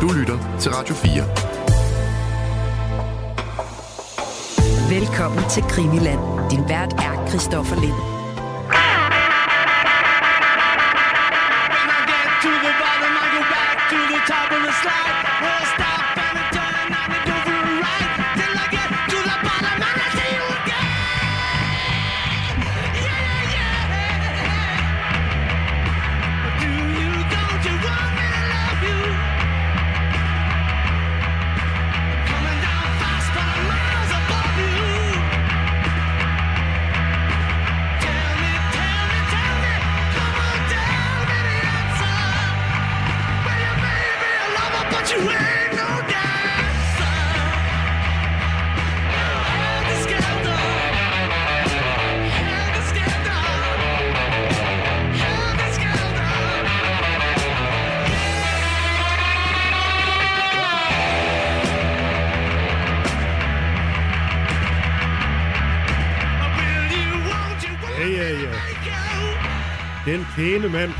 Du lytter til Radio 4. Velkommen til Krimiland. Din vært er Christoffer Lind. Ja,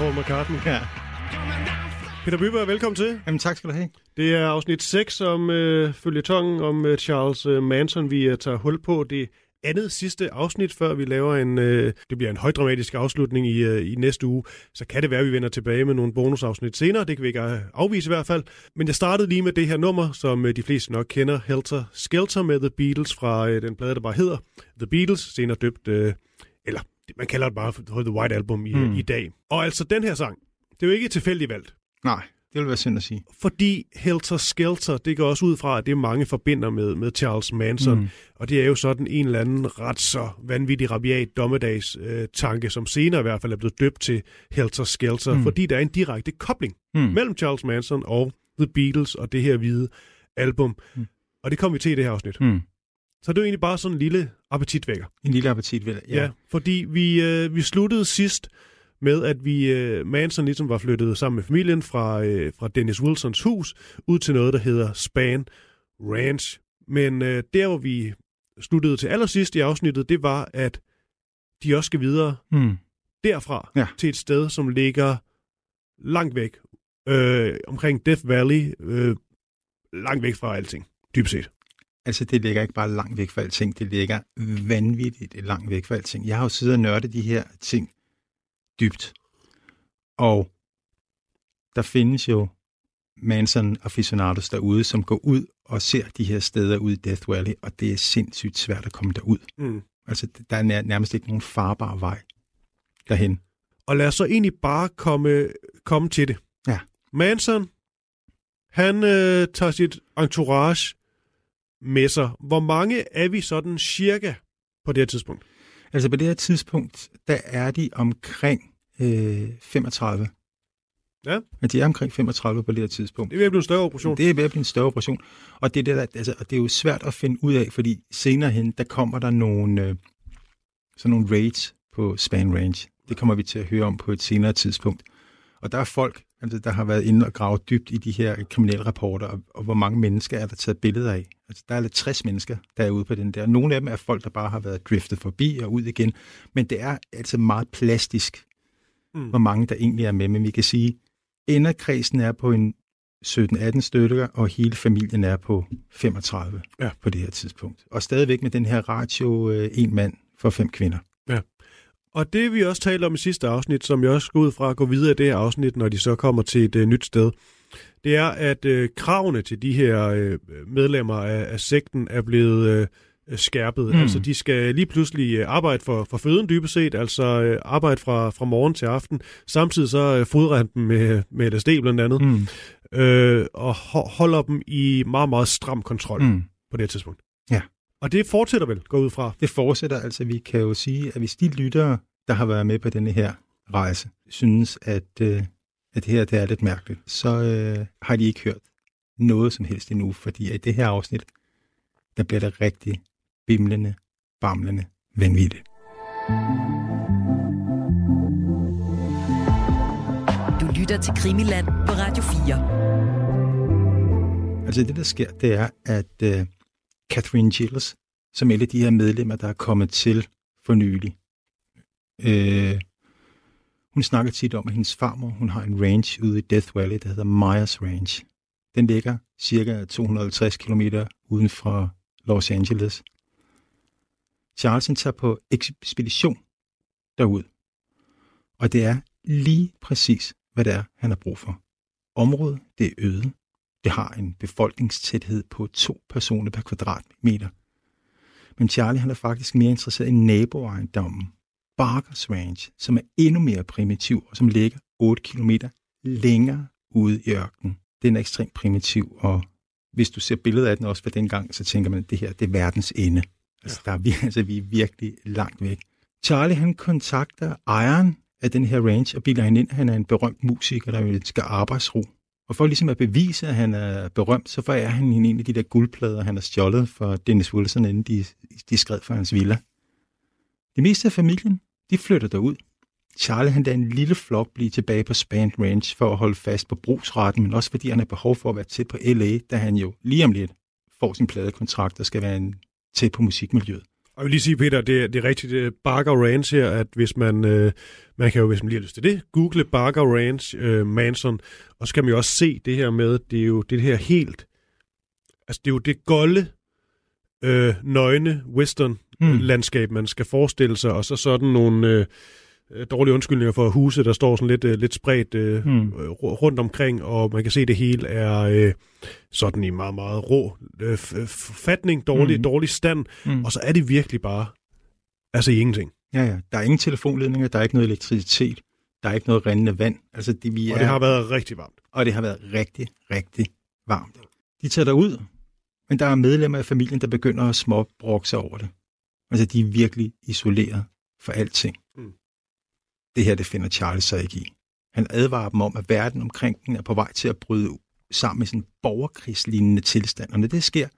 Paul McCartney. Ja. Peter Byberg, velkommen til. Jamen tak skal du have. Det er afsnit 6 om øh, følgetongen om øh, Charles øh, Manson, vi øh, tager hul på. Det andet sidste afsnit, før vi laver en, øh, det bliver en højdramatisk afslutning i, øh, i næste uge. Så kan det være, at vi vender tilbage med nogle bonusafsnit senere. Det kan vi ikke øh, afvise i hvert fald. Men jeg startede lige med det her nummer, som øh, de fleste nok kender. Helter Skelter med The Beatles fra øh, den plade, der bare hedder The Beatles. Senere døbt, øh, man kalder det bare for The White Album i, mm. i dag. Og altså den her sang, det er jo ikke tilfældigt valgt. Nej, det vil være synd at sige. Fordi Helter Skelter, det går også ud fra, at det mange forbinder med, med Charles Manson. Mm. Og det er jo sådan en eller anden ret så vanvittig rabiat dommedags øh, tanke, som senere i hvert fald er blevet døbt til Helter Skelter. Mm. Fordi der er en direkte kobling mm. mellem Charles Manson og The Beatles og det her hvide album. Mm. Og det kommer vi til i det her afsnit. Mm. Så det er jo egentlig bare sådan en lille appetitvækker. En lille appetitvækker, ja. ja. fordi vi, øh, vi sluttede sidst med, at vi øh, Manson ligesom var flyttet sammen med familien fra, øh, fra Dennis Wilsons hus ud til noget, der hedder Span Ranch. Men øh, der, hvor vi sluttede til allersidst i afsnittet, det var, at de også skal videre mm. derfra ja. til et sted, som ligger langt væk, øh, omkring Death Valley, øh, langt væk fra alting, dybest set. Altså, det ligger ikke bare langt væk fra alting, det ligger vanvittigt langt væk fra alting. Jeg har jo siddet og nørdet de her ting dybt. Og der findes jo Manson aficionados derude, som går ud og ser de her steder ude i Death Valley, og det er sindssygt svært at komme derud. Mm. Altså, der er nærmest ikke nogen farbar vej derhen. Og lad os så egentlig bare komme, komme til det. Ja. Manson, han øh, tager sit entourage med sig. Hvor mange er vi sådan cirka på det her tidspunkt? Altså på det her tidspunkt, der er de omkring øh, 35. Ja. Men de er omkring 35 på det her tidspunkt. Det er ved at blive en større operation. Det er ved at blive en større operation. Og det, er, der, altså, og det er jo svært at finde ud af, fordi senere hen, der kommer der nogle, øh, sådan nogle raids på Span Range. Det kommer vi til at høre om på et senere tidspunkt. Og der er folk, altså, der har været inde og grave dybt i de her kriminelle rapporter, og, og hvor mange mennesker er der taget billeder af. Altså, der er lidt 60 mennesker, der er ude på den der. Nogle af dem er folk, der bare har været driftet forbi og ud igen. Men det er altså meget plastisk, mm. hvor mange der egentlig er med. Men vi kan sige, inderkredsen er på en 17-18 stykker, og hele familien er på 35 ja. på det her tidspunkt. Og stadigvæk med den her ratio, øh, en mand for fem kvinder. Og det vi også talte om i sidste afsnit, som jeg også skal ud fra at gå videre i det her afsnit, når de så kommer til et uh, nyt sted, det er, at uh, kravene til de her uh, medlemmer af, af sekten er blevet uh, skærpet. Mm. Altså, de skal lige pludselig arbejde for, for føden dybest set, altså uh, arbejde fra, fra morgen til aften. Samtidig så uh, fodrer han dem med, med LSD blandt andet, mm. uh, og holder dem i meget, meget stram kontrol mm. på det tidspunkt. Ja. Og det fortsætter vel, gå ud fra? Det fortsætter, altså vi kan jo sige, at hvis de lyttere, der har været med på denne her rejse, synes, at, øh, at det her det er lidt mærkeligt, så øh, har de ikke hørt noget som helst endnu, fordi i det her afsnit, der bliver det rigtig bimlende, bamlende, vanvittigt. Du lytter til Krimiland på Radio 4. Altså det, der sker, det er, at øh, Catherine Gilles, som er de her medlemmer, der er kommet til for nylig. Øh, hun snakker tit om, at hendes farmor hun har en range ude i Death Valley, der hedder Myers Range. Den ligger cirka 250 km uden for Los Angeles. Charlesen tager på ekspedition derud. Og det er lige præcis, hvad det er, han har brug for. Området, det er øde. Det har en befolkningstæthed på to personer per kvadratmeter. Men Charlie han er faktisk mere interesseret i naboejendommen, Barkers Ranch, som er endnu mere primitiv og som ligger 8 km længere ude i ørkenen. Den er ekstremt primitiv, og hvis du ser billeder af den også fra dengang, så tænker man, at det her det er verdens ende. Altså, der er vi, altså, vi er virkelig langt væk. Charlie han kontakter ejeren af den her range og bilder hende ind, han er en berømt musiker, der ønsker arbejdsro. Og for ligesom at bevise, at han er berømt, så får er han en af de der guldplader, han har stjålet for Dennis Wilson, inden de, de skred for hans villa. Det meste af familien, de flytter derud. Charlie han lader en lille flok blive tilbage på Spand Ranch for at holde fast på brugsretten, men også fordi han har behov for at være tæt på LA, da han jo lige om lidt får sin pladekontrakt og skal være en, tæt på musikmiljøet. Og jeg vil lige sige, Peter, det, det er rigtigt, det er Barker Ranch her, at hvis man, øh, man kan jo, hvis man lige har lyst til det, google Barker Ranch øh, Manson, og så kan man jo også se det her med, det er jo det her helt, altså det er jo det golde, øh, nøgne western-landskab, man skal forestille sig, og så sådan nogle... Øh, Øh, dårlige undskyldninger for huset, der står sådan lidt, uh, lidt spredt uh, hmm. rundt omkring, og man kan se, at det hele er uh, sådan i meget, meget rå uh, forfatning, dårlig, hmm. dårlig stand, hmm. og så er det virkelig bare, altså ingenting. Ja, ja. Der er ingen telefonledninger, der er ikke noget elektricitet, der er ikke noget rendende vand. Altså, det, vi og det har været rigtig varmt. Og det har været rigtig, rigtig varmt. De tager derud, men der er medlemmer af familien, der begynder at småbrokke sig over det. Altså, de er virkelig isoleret for alting. Hmm. Det her, det finder Charles sig ikke i. Han advarer dem om, at verden omkring den er på vej til at bryde sammen med sådan en borgerkrigslignende tilstand. Og når det sker,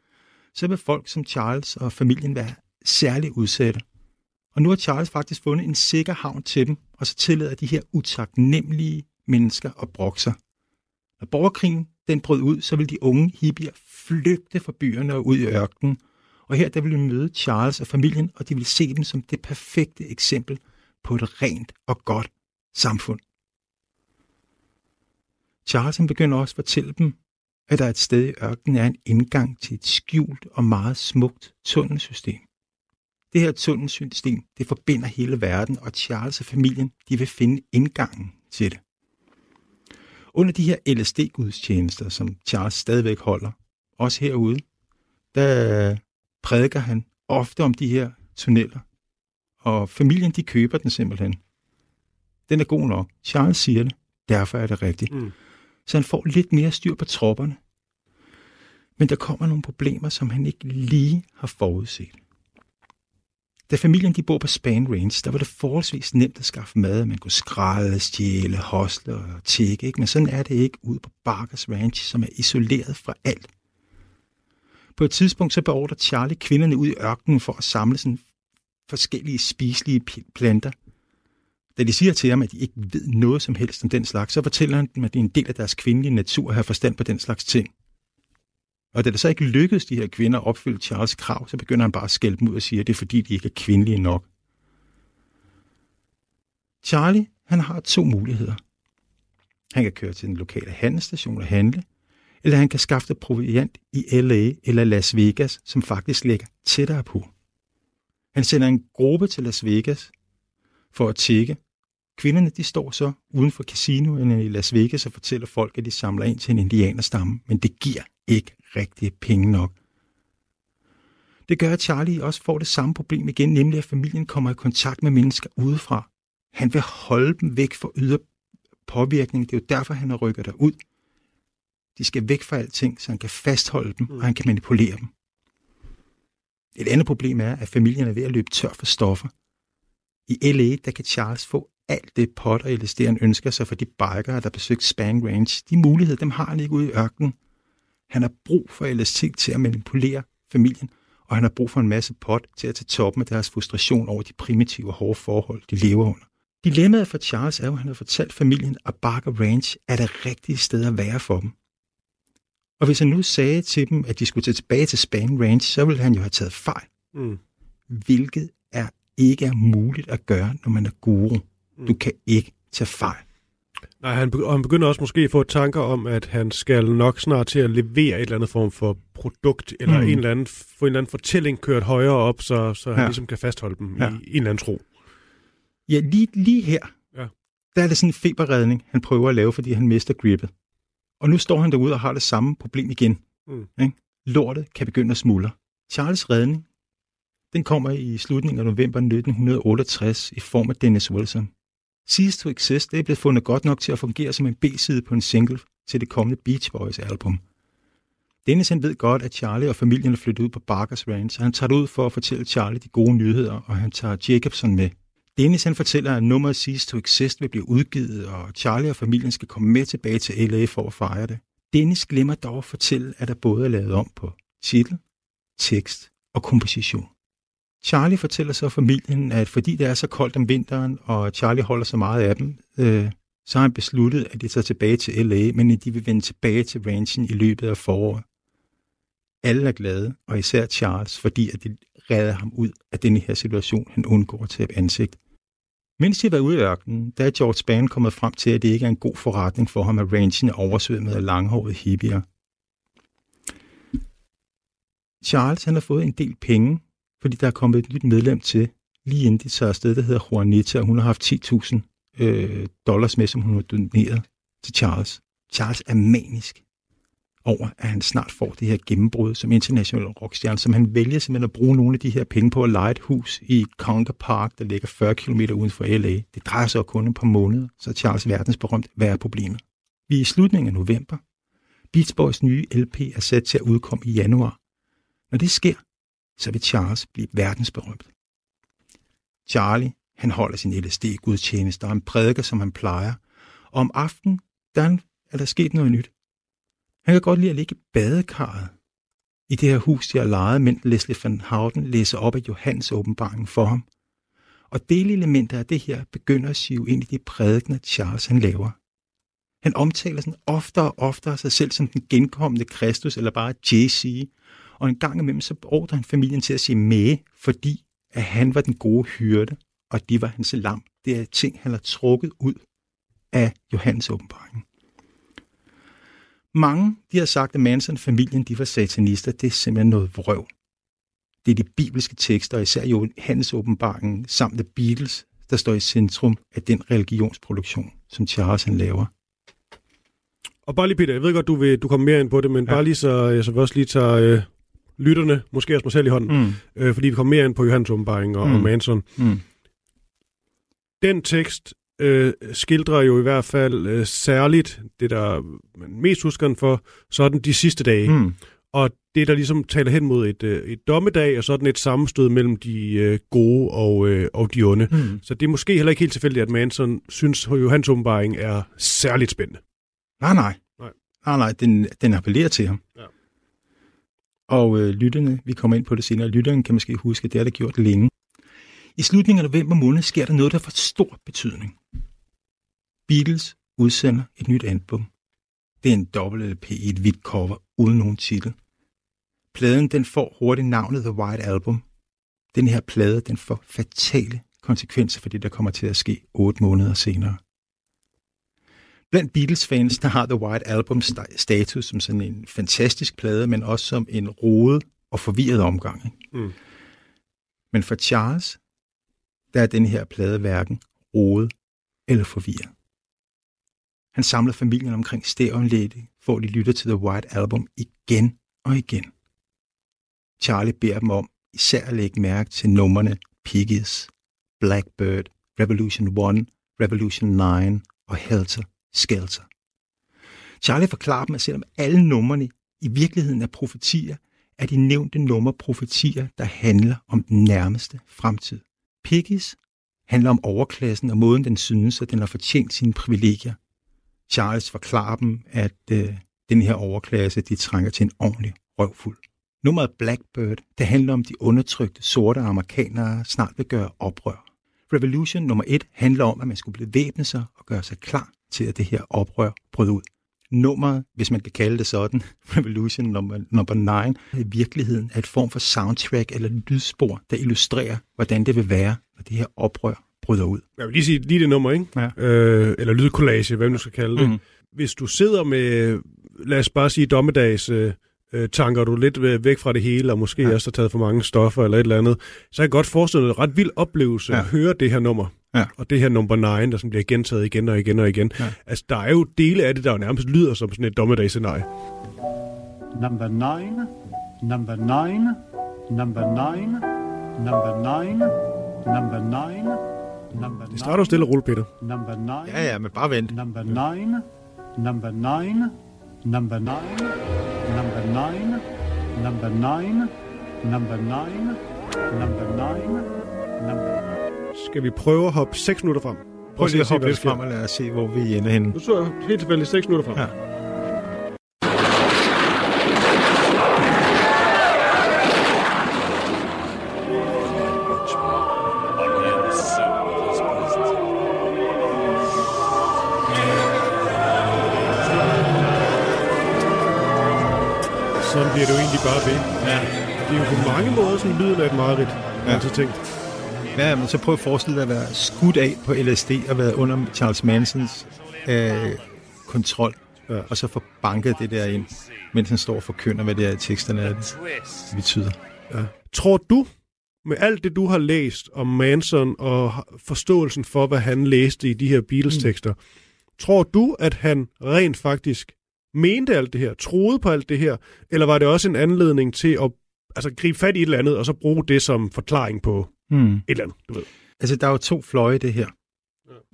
så vil folk som Charles og familien være særligt udsatte. Og nu har Charles faktisk fundet en sikker havn til dem, og så tillader de her utaknemmelige mennesker at brokke sig. Når borgerkrigen den brød ud, så ville de unge hippier flygte fra byerne og ud i ørkenen. Og her der ville vi møde Charles og familien, og de ville se dem som det perfekte eksempel på et rent og godt samfund. Charles begynder også at fortælle dem, at der et sted i ørkenen er en indgang til et skjult og meget smukt tunnelsystem. Det her tunnelsystem, det forbinder hele verden, og Charles og familien, de vil finde indgangen til det. Under de her LSD-gudstjenester, som Charles stadigvæk holder, også herude, der prædiker han ofte om de her tunneller, og familien, de køber den simpelthen. Den er god nok. Charles siger det. Derfor er det rigtigt. Mm. Så han får lidt mere styr på tropperne. Men der kommer nogle problemer, som han ikke lige har forudset. Da familien de bor på Span Range, der var det forholdsvis nemt at skaffe mad. Man kunne skrælle, stjæle, hostle og tække. Ikke? Men sådan er det ikke ude på Barkers Ranch, som er isoleret fra alt. På et tidspunkt så beordrer Charlie kvinderne ud i ørkenen for at samle sådan forskellige spiselige planter. Da de siger til ham, at de ikke ved noget som helst om den slags, så fortæller han dem, at det er en del af deres kvindelige natur at have forstand på den slags ting. Og da det så ikke lykkedes de her kvinder at opfylde Charles krav, så begynder han bare at skælde dem ud og sige, at det er fordi, de ikke er kvindelige nok. Charlie, han har to muligheder. Han kan køre til den lokale handelsstation og handle, eller han kan skaffe proviant i LA eller Las Vegas, som faktisk ligger tættere på. Han sender en gruppe til Las Vegas for at tjekke. Kvinderne de står så uden for casinoerne i Las Vegas og fortæller folk, at de samler ind til en indianerstamme, men det giver ikke rigtige penge nok. Det gør, at Charlie også får det samme problem igen, nemlig at familien kommer i kontakt med mennesker udefra. Han vil holde dem væk fra ydre påvirkning. Det er jo derfor, han har rykket der ud. De skal væk fra alting, så han kan fastholde dem, og han kan manipulere dem. Et andet problem er, at familien er ved at løbe tør for stoffer. I LA, der kan Charles få alt det pot og LSD, han ønsker sig for de bikere, der besøgte Spang Ranch. De muligheder, dem har han ikke ude i ørkenen. Han har brug for LSD til at manipulere familien, og han har brug for en masse pot til at tage toppen af deres frustration over de primitive og hårde forhold, de lever under. Dilemmaet for Charles er jo, at han har fortalt familien, at Barker Ranch er det rigtige sted at være for dem. Og hvis han nu sagde til dem, at de skulle tage tilbage til Span Ranch, så ville han jo have taget fejl. Mm. Hvilket er ikke er muligt at gøre, når man er guru. Mm. Du kan ikke tage fejl. Nej, han, og han begynder også måske at få tanker om, at han skal nok snart til at levere et eller andet form for produkt, eller Mm. en eller anden, få en eller anden fortælling kørt højere op, så, så han Ja. ligesom kan fastholde dem Ja. i en eller anden tro. Ja, lige, lige her, Ja. der er det sådan en feberredning, han prøver at lave, fordi han mister grippet. Og nu står han derude og har det samme problem igen. Mm. Ikke? Lortet kan begynde at smuldre. Charles redning, den kommer i slutningen af november 1968 i form af Dennis Wilson. Cease to Exist det er blevet fundet godt nok til at fungere som en B-side på en single til det kommende Beach Boys album. Dennis han ved godt, at Charlie og familien er flyttet ud på Barkers Ranch, og han tager det ud for at fortælle Charlie de gode nyheder, og han tager Jacobson med. Dennis han fortæller, at nummeret Cease to Exist vil blive udgivet, og Charlie og familien skal komme med tilbage til LA for at fejre det. Dennis glemmer dog at fortælle, at der både er lavet om på titel, tekst og komposition. Charlie fortæller så familien, at fordi det er så koldt om vinteren, og Charlie holder så meget af dem, øh, så har han besluttet, at de tager tilbage til LA, men at de vil vende tilbage til ranchen i løbet af foråret. Alle er glade, og især Charles, fordi at de redder ham ud af denne her situation, han undgår at tabe ansigt. Mens de var ude i ørkenen, der er George Spann kommet frem til, at det ikke er en god forretning for ham, at ranchen er oversvømmet af langhårede hippier. Charles han har fået en del penge, fordi der er kommet et nyt medlem til, lige inden de tager afsted, der hedder Juanita, og hun har haft 10.000 øh, dollars med, som hun har doneret til Charles. Charles er manisk over, at han snart får det her gennembrud som international rockstjerne, som han vælger simpelthen at bruge nogle af de her penge på at lege et hus i Conker Park, der ligger 40 km uden for LA. Det drejer sig kun et par måneder, så er Charles verdensberømt. Hvad er problemet? Vi er i slutningen af november. Beach Boys nye LP er sat til at udkomme i januar. Når det sker, så vil Charles blive verdensberømt. Charlie, han holder sin LSD-gudstjeneste, og han prædiker, som han plejer. Og om aftenen, der er der sket noget nyt. Han kan godt lide at ligge i badekarret i det her hus, de har lejet, mens Leslie van Houten læser op af Johannes åbenbaringen for ham. Og delelementer af det her begynder at sive ind i de prædikener, Charles han laver. Han omtaler sådan oftere og oftere sig selv som den genkommende Kristus, eller bare JC, og en gang imellem så beordrer han familien til at sige med, fordi at han var den gode hyrde, og de var hans lam. Det er ting, han har trukket ud af Johannes åbenbaringen. Mange de har sagt, at Manson-familien de var satanister. Det er simpelthen noget vrøv. Det er de bibelske tekster, og især Johannes åbenbaringen samt The Beatles, der står i centrum af den religionsproduktion, som Charles han laver. Og bare lige, Peter, jeg ved godt, du vil du kommer mere ind på det, men ja. bare lige så, så vi også lige tager øh, lytterne, måske også mig selv i hånden, Mm. øh, fordi vi kommer mere ind på Johannes åbenbaring og, mm. og. Manson. Mm. Den tekst øh, skildrer jo i hvert fald øh, særligt det, der man mest husker den for, sådan de sidste dage. Mm. Og det, der ligesom taler hen mod et, øh, et dommedag, og sådan et sammenstød mellem de øh, gode og, øh, og de onde. Mm. Så det er måske heller ikke helt tilfældigt, at Manson synes, at Johannes åbenbaring er særligt spændende. Nej, nej. Nej. Nej, nej, den, den appellerer til ham. Ja. Og øh, lytterne, vi kommer ind på det senere, lytterne kan måske huske, at det har det gjort længe. I slutningen af november måned sker der noget, der får stor betydning. Beatles udsender et nyt album. Det er en dobbelt LP i et hvidt cover uden nogen titel. Pladen den får hurtigt navnet The White Album. Den her plade den får fatale konsekvenser for det, der kommer til at ske otte måneder senere. Blandt Beatles-fans, der har The White Album sta- status som sådan en fantastisk plade, men også som en rodet og forvirret omgang. Ikke? Mm. Men for Charles, der er den her plade hverken rodet eller forvirret. Han samler familien omkring stereoanlægget, for de lytter til The White Album igen og igen. Charlie beder dem om især at lægge mærke til numrene Piggies, Blackbird, Revolution 1, Revolution 9 og Helter Skelter. Charlie forklarer dem, at selvom alle numrene i virkeligheden er profetier, er de nævnte numre profetier, der handler om den nærmeste fremtid. Piggies handler om overklassen og måden, den synes, at den har fortjent sine privilegier. Charles forklarer dem, at øh, den her overklasse, de trænger til en ordentlig røvfuld. Nummeret Blackbird, det handler om de undertrykte sorte amerikanere snart vil gøre oprør. Revolution nummer 1 handler om, at man skulle bevæbne sig og gøre sig klar til, at det her oprør brød ud. Nummeret, hvis man kan kalde det sådan, Revolution nummer, nummer 9, i virkeligheden er et form for soundtrack eller lydspor, der illustrerer, hvordan det vil være, når det her oprør bryder ud. Jeg vil lige sige lige det nummer, ikke? Ja. Øh, eller lydkollage, hvad man nu skal kalde det. Mhm. Hvis du sidder med, lad os bare sige, dommedags øh, øh, tanker du lidt væ- væk fra det hele, og måske ja. Også har taget for mange stoffer eller et eller andet, så kan jeg godt forestille mig en ret vild oplevelse ja. At høre det her nummer. Ja. Og det her nummer 9, der som bliver gentaget igen og igen og igen. Ja. Altså, der er jo dele af det, der jo nærmest lyder som sådan et dommedagsscenarie. Number nine, number nine, number nine, number nine, number nine, number Det starter jo stille og roligt, Peter. Number nine. Ja, ja, men bare vent. Number nine, number nine, number nine, number nine, number nine, number nine, number nine, number Skal vi prøve at hoppe 6 minutter frem? Prøv lige at hoppe lidt frem og lad os se, hvor vi ender henne. Nu så jeg helt tilfældigt 6 minutter frem. Ja. Bliver det. Ja. Det er jo på mange måder sådan lyden af et mareridt, ja. Altså tænkt. Ja, men så prøv at forestille dig at være skudt af på LSD og været under Charles Mansons øh, kontrol, ja. og så få banket det der ind, mens han står og forkynder, hvad det er, teksterne er, det betyder. Ja. Tror du, med alt det, du har læst om Manson og forståelsen for, hvad han læste i de her Beatles-tekster, mm. tror du, at han rent faktisk mente alt det her, troede på alt det her, eller var det også en anledning til at altså, gribe fat i et eller andet, og så bruge det som forklaring på Hmm. et eller andet, du ved? Altså, der er jo to fløje i det her.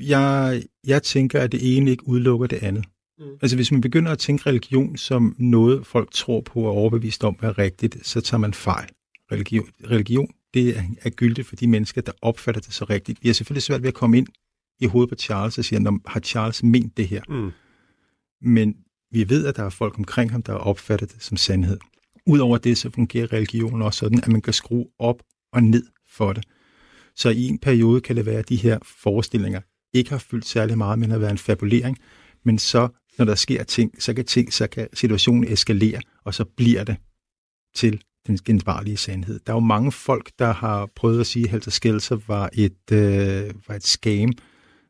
Jeg, jeg tænker, at det ene ikke udelukker det andet. Mm. Mm. Altså, hvis man begynder at tænke religion som noget, folk tror på og er overbevist om, er rigtigt, så tager man fejl. Religion, religion det er, er gyldigt for de mennesker, der opfatter det så rigtigt. Vi har selvfølgelig svært ved at komme ind i hovedet på Charles og sige, "Nå, har Charles ment det her? Mm. Men vi ved, at der er folk omkring ham, der har opfattet det som sandhed. Udover det, så fungerer religion også sådan, at man kan skrue op og ned for det. Så i en periode kan det være, at de her forestillinger ikke har fyldt særlig meget, men har været en fabulering. Men så, når der sker ting, så kan, ting, så kan situationen eskalere, og så bliver det til den genvarlige sandhed. Der er jo mange folk, der har prøvet at sige, at Helter Skelser var et, øh, var et scam,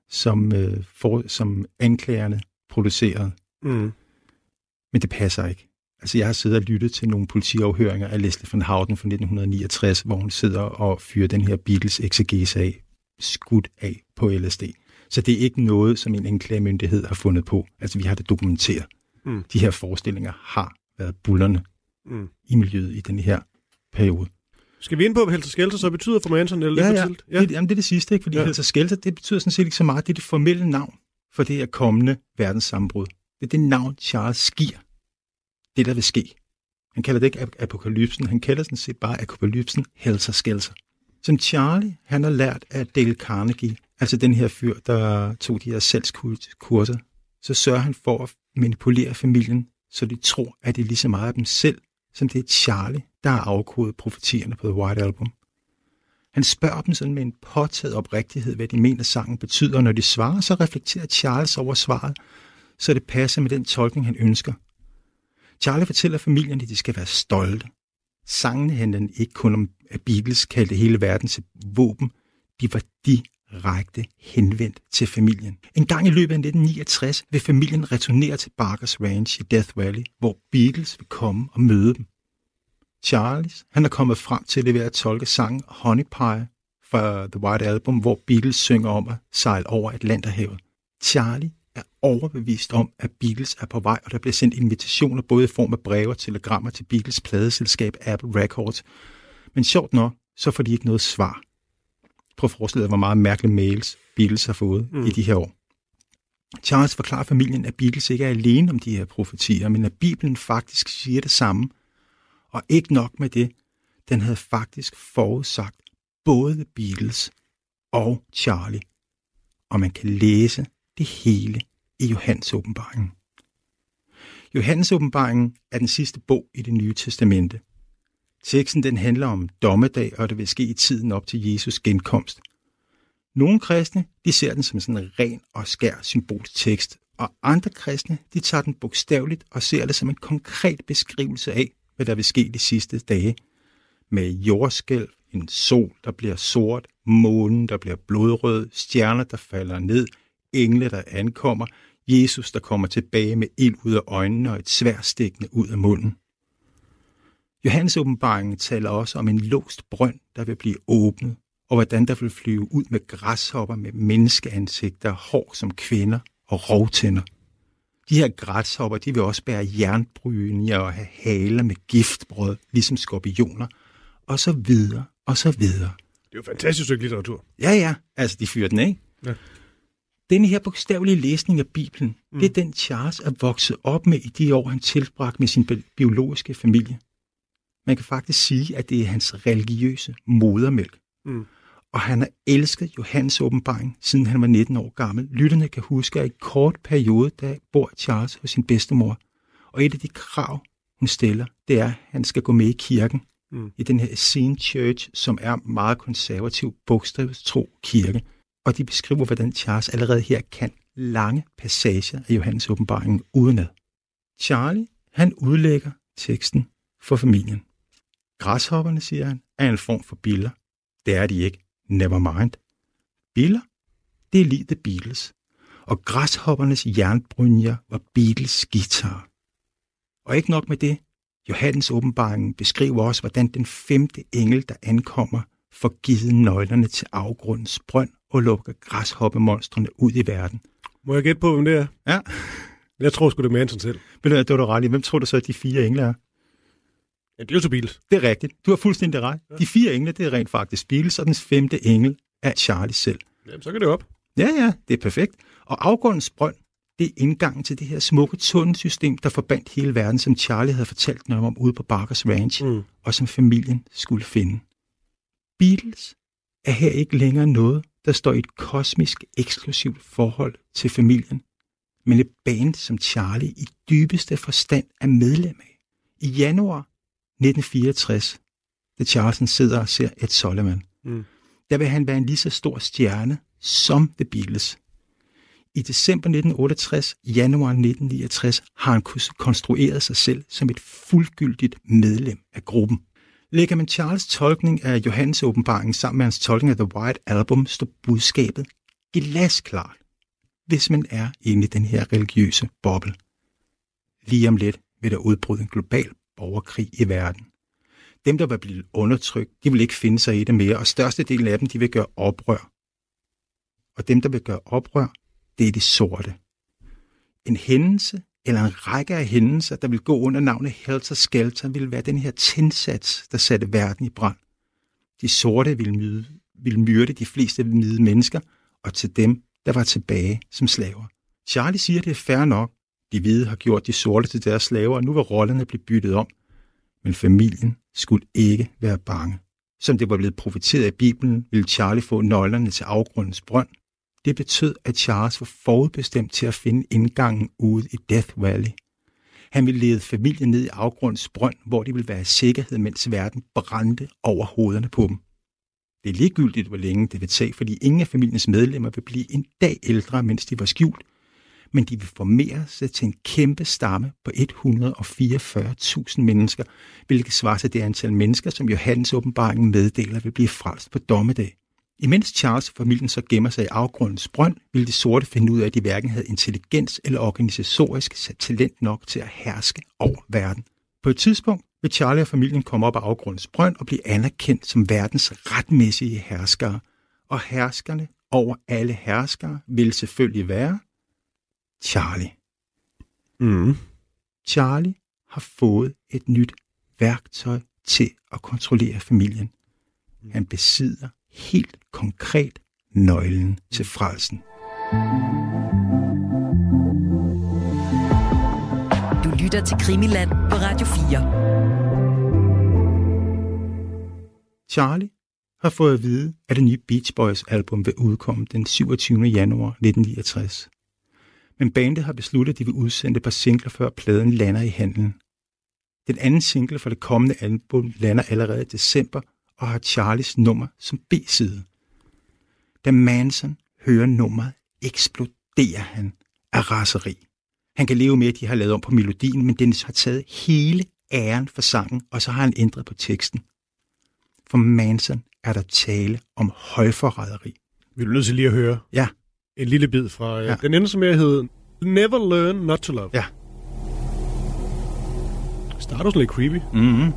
som, øh, for, som anklagerne producerede. Mm. Men det passer ikke. Altså, jeg har siddet og lyttet til nogle politiafhøringer af Leslie van Houten fra 1969, hvor hun sidder og fyrer den her Beatles exegese af, skudt af på LSD. Så det er ikke noget, som en anklagemyndighed har fundet på. Altså, vi har det dokumenteret. Mm. De her forestillinger har været bullerne Mm. i miljøet i den her periode. Skal vi ind på, hvad Helter Skelter så betyder for Manson? Eller Ja, lidt ja. tidligt? ja. Det, jamen, det er det sidste, ikke? Fordi Ja. Helter Skelter, det betyder sådan set ikke så meget. Det er det formelle navn for det her kommende verdenssammenbrud. Det er det navn, Charles giver. Det, der vil ske. Han kalder det ikke ap- apokalypsen, han kalder sådan set bare apokalypsen helser skælser. Som Charlie, han har lært af Dale Carnegie, altså den her fyr, der tog de her salgskurser, så sørger han for at manipulere familien, så de tror, at det er lige så meget af dem selv, som det er Charlie, der har afkodet profetierne på The White Album. Han spørger dem sådan med en påtaget oprigtighed, hvad de mener sangen betyder, og når de svarer, så reflekterer Charles over svaret, så det passer med den tolkning, han ønsker. Charlie fortæller familien, at de skal være stolte. Sangene handler ikke kun om, at Beatles kaldte hele verden til våben. De var direkte henvendt til familien. En gang i løbet af 1969 vil familien returnere til Barkers Ranch i Death Valley, hvor Beatles vil komme og møde dem. Charles, han er kommet frem til det ved at tolke sangen Honey Pie fra The White Album, hvor Beatles synger om at sejle over Atlanterhavet. Charlie er overbevist om, at Beatles er på vej, og der bliver sendt invitationer både i form af breve og telegrammer til Beatles pladeselskab Apple Records. Men sjovt nok, så får de ikke noget svar. Prøv at forestille dig, hvor meget mærkelige mails Beatles har fået mm. i de her år. Charles forklarer familien, at Beatles ikke er alene om de her profetier, men at Bibelen faktisk siger det samme. Og ikke nok med det, den havde faktisk forudsagt både Beatles og Charlie. Og man kan læse det hele i Johannes åbenbaringen. Johannes åbenbaringen er den sidste bog i det nye testamente. Teksten den handler om dommedag, og det vil ske i tiden op til Jesus genkomst. Nogle kristne de ser den som sådan en ren og skær symbolsk tekst, og andre kristne de tager den bogstaveligt og ser det som en konkret beskrivelse af, hvad der vil ske de sidste dage, med jordskælv, En sol, der bliver sort, månen, der bliver blodrød, stjerner, der falder ned, engle, der ankommer, Jesus, der kommer tilbage med ild ud af øjnene og et sværstikkende ud af munden. Johannes åbenbaringen taler også om en låst brønd, der vil blive åbnet, og hvordan der vil flyve ud med græshopper med menneskeansigter, hår som kvinder og rovtænder. De her græshopper, de vil også bære jernbryne og have haler med giftbrød, ligesom skorpioner, og så videre, og så videre. Det er jo fantastisk stykke litteratur. Ja, ja, altså de fyrer den af. Ja. Denne her bogstavelige læsning af Bibelen, mm. det er den Charles er vokset op med i de år, han tilbragte med sin bi- biologiske familie. Man kan faktisk sige, at det er hans religiøse modermælk. Mm. Og han har elsket Johannes åbenbaring, siden han var 19 år gammel. Lytterne kan huske, at i kort periode, der bor Charles hos sin bedstemor. Og et af de krav, hun stiller, det er, at han skal gå med i kirken. Mm. I den her Scene Church, som er meget konservativ, bogstavstro kirke. Og de beskriver, hvordan Charles allerede her kan lange passager af Johannes åbenbaringen udenad. Charlie, han udlægger teksten for familien. Græshopperne, siger han, er en form for biller. Det er de ikke. Never mind. Biller? Det er lige The Beatles. Og græshoppernes jernbrynjer var Beatles guitar. Og ikke nok med det. Johannes åbenbaringen beskriver også, hvordan den femte engel, der ankommer, får givet nøglerne til afgrundens brønd og lukker græshoppemonstrene ud i verden. Må jeg gætte på, hvem det er? Ja, Jeg tror sgu, det er Manson selv. ved du hvad, det var du ret i. Hvem tror du så, at de fire engle er? Ja, det er jo så Beatles. Det er rigtigt. Du har fuldstændig ret. De fire engle, det er rent faktisk Beatles, og den femte engel er Charlie selv. Jamen, så kan det op. Ja, ja, det er perfekt. Og afgrundens brønd, det er indgangen til det her smukke tunnelsystem, der forbandt hele verden, som Charlie havde fortalt noget om ude på Barkers Ranch, Mm. og som familien skulle finde. Beatles er her ikke længere noget, der står i et kosmisk eksklusivt forhold til familien, men et band, som Charlie i dybeste forstand er medlem af. I januar 1964, da Charlesen sidder og ser Ed Sullivan, Mm. der vil han være en lige så stor stjerne som The Beatles. I december 1968, januar 1969, har han konstrueret sig selv som et fuldgyldigt medlem af gruppen. Lægger man Charles tolkning af Johannes åbenbaring sammen med hans tolkning af The White Album, står budskabet glasklart, hvis man er inde i den her religiøse boble. Lige om lidt vil der udbryde en global borgerkrig i verden. Dem, der var blevet undertrykt, de vil ikke finde sig i det mere, og størstedelen af dem, de vil gøre oprør. Og dem, der vil gøre oprør, det er de sorte. En hændelse, eller en række af hændelser, der vil gå under navnet Helter Skelter, vil være den her tændsats, der satte verden i brand. De sorte vil, myde, vil myrde de fleste hvide mennesker, og til dem, der var tilbage som slaver. Charlie siger, det er fair nok. De hvide har gjort de sorte til deres slaver, og nu var rollerne blevet byttet om. Men familien skulle ikke være bange. Som det var blevet profeteret i Bibelen, ville Charlie få nøglerne til afgrundens brønd. Det betød, at Charles var forudbestemt til at finde indgangen ude i Death Valley. Han ville lede familien ned i afgrundens brønd, hvor de ville være i sikkerhed, mens verden brændte over hovederne på dem. Det er ligegyldigt, hvor længe det vil tage, fordi ingen af familiens medlemmer vil blive en dag ældre, mens de var skjult, men de vil formere sig til en kæmpe stamme på 144.000 mennesker, hvilket svarer til det antal mennesker, som Johannes åbenbaringen meddeler vil blive frelst på dommedag. Imens Charles og familien så gemmer sig i afgrundens brønd, vil de sorte finde ud af, at de hverken havde intelligens eller organisatorisk sat talent nok til at herske over verden. På et tidspunkt vil Charlie og familien komme op af afgrundens brønd og blive anerkendt som verdens retmæssige herskere. Og herskerne over alle herskere vil selvfølgelig være Charlie. Mm. Charlie har fået et nyt værktøj til at kontrollere familien. Han besidder helt konkret nøglen til frelsen. Du lytter til Krimiland på Radio 4. Charlie har fået at vide, at det nye Beach Boys album vil udkomme den 27. januar 1969. Men bandet har besluttet, at de vil udsende et par singler, før pladen lander i handlen. Den anden single for det kommende album lander allerede i december og har Charlies nummer som B-side. Da Manson hører nummeret, eksploderer han af raseri. Han kan leve med, at de har lavet om på melodien, men Dennis har taget hele æren for sangen, og så har han ændret på teksten. For Manson er der tale om højforræderi. Vi er nødt til lige at høre Ja. en lille bid fra... Ja. Ja. Den ender som jeg hed Never Learn Not to Love. Ja. Starter sådan lidt creepy. Mm-hmm.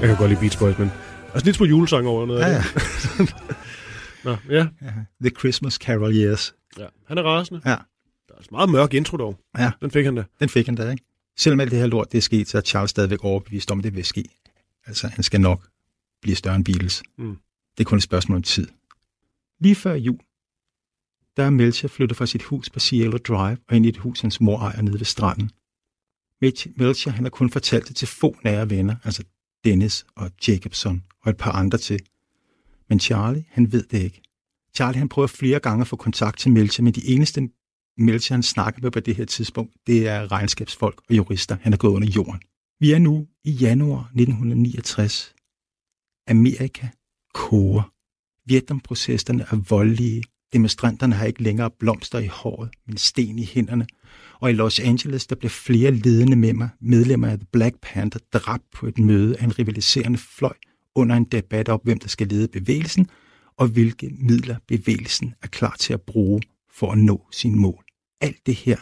Jeg kan godt lide Beach Boys, men... Altså lidt smule julesang over noget. Ja, ja. Nå, ja. The Christmas Carol Years. ja. Han er rasende. Ja. Der er altså meget mørk intro dog. Ja. Den fik han da. Den fik han da, ikke? Selvom alt det her lort, det er sket, så er Charles stadigvæk overbevist om, at det vil ske. Altså, han skal nok blive større end Beatles. Mm. Det er kun et spørgsmål om tid. Lige før jul, der er Melcher flyttet fra sit hus på Cielo Drive og ind i et hus, hans mor ejer nede ved stranden. Melcher, han har kun fortalt det til få nære venner, altså Dennis og Jacobson og et par andre til. Men Charlie, han ved det ikke. Charlie, han prøver flere gange at få kontakt til Melcher, men de eneste Melcher, han snakker med på det her tidspunkt, det er regnskabsfolk og jurister. Han er gået under jorden. Vi er nu i januar 1969. Amerika koger. Vietnamprocesserne er voldelige. Demonstranterne har ikke længere blomster i håret, men sten i hænderne. Og i Los Angeles, der blev flere ledende medlemmer af The Black Panther dræbt på et møde af en rivaliserende fløj under en debat om, hvem der skal lede bevægelsen, og hvilke midler bevægelsen er klar til at bruge for at nå sine mål. Alt det her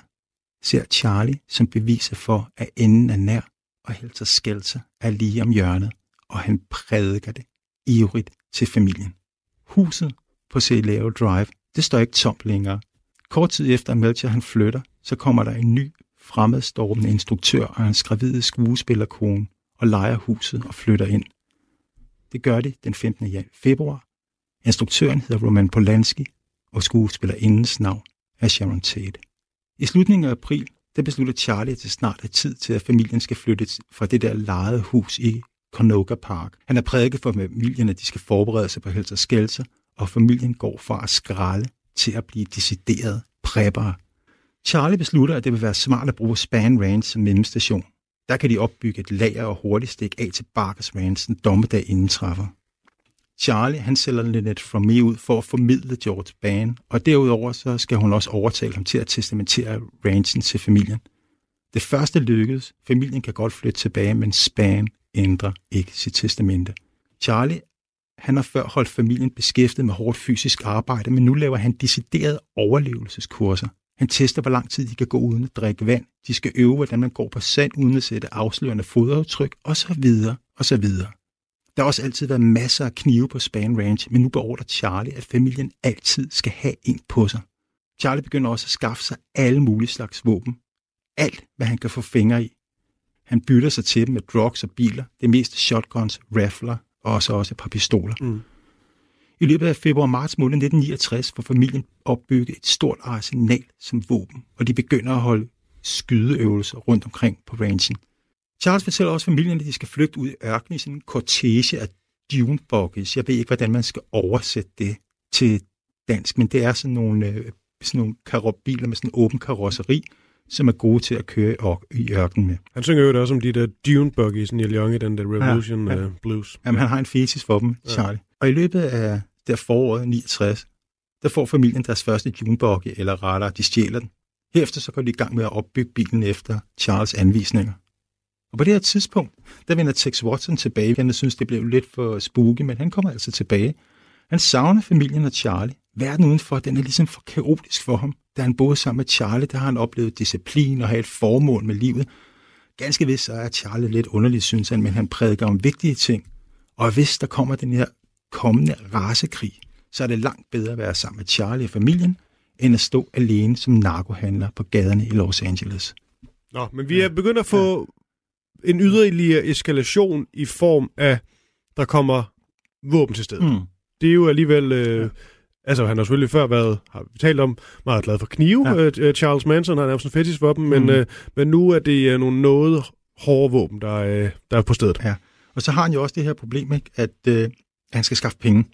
ser Charlie som beviser for, at enden er nær, og Helter Skelter er lige om hjørnet, og han prædiker det ivrigt til familien. Huset på Celero Drive, det står ikke tomt længere. Kort tid efter at Melcher han flytter, så kommer der en ny fremmedstormende instruktør og hans gravide skuespillerkone og leger huset og flytter ind. Det gør de den 15. februar. Instruktøren hedder Roman Polanski, og skuespillerindens navn er Sharon Tate. I slutningen af april, der beslutter Charlie, at det snart er tid til, at familien skal flytte fra det der lejede hus i Conoga Park. Han er prædiket for familien, at de skal forberede sig på helser skælser, og familien går fra at skralde til at blive decideret preppere. Charlie beslutter, at det vil være smart at bruge Span Ranch som mellemstation. Der kan de opbygge et lager og hurtigt stikke af til Barkers Ranch den dommedag inden træffer. Charlie han sælger Lynette Fromé ud for at formidle George Ban, og derudover så skal hun også overtale ham til at testamentere ranchen til familien. Det første lykkedes. Familien kan godt flytte tilbage, men Span ændrer ikke sit testamente. Charlie han har før holdt familien beskæftiget med hårdt fysisk arbejde, men nu laver han deciderede overlevelseskurser. Han tester, hvor lang tid de kan gå uden at drikke vand. De skal øve, hvordan man går på sand uden at sætte afslørende fodaftryk, og så videre, og så videre. Der har også altid været masser af knive på Span Ranch, men nu beordrer Charlie, at familien altid skal have en på sig. Charlie begynder også at skaffe sig alle mulige slags våben. Alt, hvad han kan få fingre i. Han bytter sig til dem med drugs og biler, det meste shotguns, rifler og også, også et par pistoler. Mm. I løbet af februar-marts måned 1969 får familien opbygget et stort arsenal som våben, og de begynder at holde skydeøvelser rundt omkring på ranchen. Charles fortæller også familien, at de skal flygte ud i ørkenen i sådan en kortege af dune buggies. Jeg ved ikke, hvordan man skal oversætte det til dansk, men det er sådan nogle, øh, sådan nogle karo- biler med sådan en åben karosseri, som er gode til at køre i ør- i ørkenen med. Han synger jo også om de der Dune Buggies, Neil Young i den der Revolution ja, ja. Uh, Blues. Jamen, han har en fetis for dem, Charlie. Og i løbet af der foråret 69, der får familien deres første junebuggy, eller rettere, de stjæler den. Herefter så går de i gang med at opbygge bilen efter Charles anvisninger. Og på det her tidspunkt, der vender Tex Watson tilbage. Han synes, det blev lidt for spooky, men han kommer altså tilbage. Han savner familien og Charlie. Verden udenfor, den er ligesom for kaotisk for ham. Da han boede sammen med Charlie, der har han oplevet disciplin og have et formål med livet. Ganske vist så er Charlie lidt underlig, synes han, men han prædiker om vigtige ting. Og hvis der kommer den her kommende rasekrig, så er det langt bedre at være sammen med Charlie og familien, end at stå alene som narkohandler på gaderne i Los Angeles. Nå, men vi er begyndt at få en yderligere eskalation i form af, der kommer våben til stedet. Mm. Det er jo alligevel... Øh, Altså, han har selvfølgelig før været, har vi talt om, meget glad for knive. Ja. Ja. Øh, Charles Manson har nærmest en fetish for dem, men, Mm. øh, men nu er det øh, nogle noget hårde våben, der, øh, der er på stedet. Ja. Og så har han jo også det her problem, ikke? at øh, han skal skaffe penge.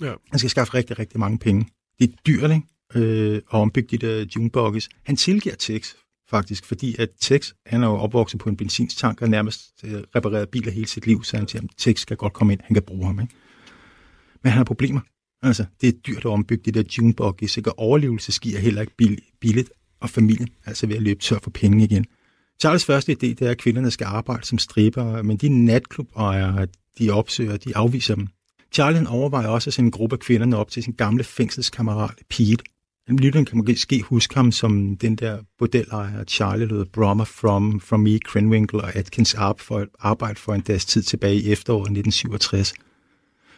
Ja. Han skal skaffe rigtig, rigtig mange penge. Det er dyrt, ikke? Øh, at ombygge de der juneboxes. Han tilgiver Tex, faktisk, fordi at Tex, han er jo opvokset på en benzinstank og nærmest øh, repareret biler hele sit liv, så han siger, at Tex skal godt komme ind, han kan bruge ham. Ikke? Men han har problemer. Altså, det er dyrt at ombygge de der juneboxes, ikke? og overlevelse sker heller ikke bil- billigt, og familien altså ved at løbe tør for penge igen. Charles første idé, det er, at kvinderne skal arbejde som stripper, men de natklubejere, de opsøger, de afviser dem. Charlie overvejer også at sende en gruppe af kvinderne op til sin gamle fængselskammerat Pete. Lytteren kan måske huske ham som den der bordellejer, Charlie lød Brommer from, from Me, Krenwinkle og Atkins Arp for arbejde for en deres tid tilbage i efteråret 1967.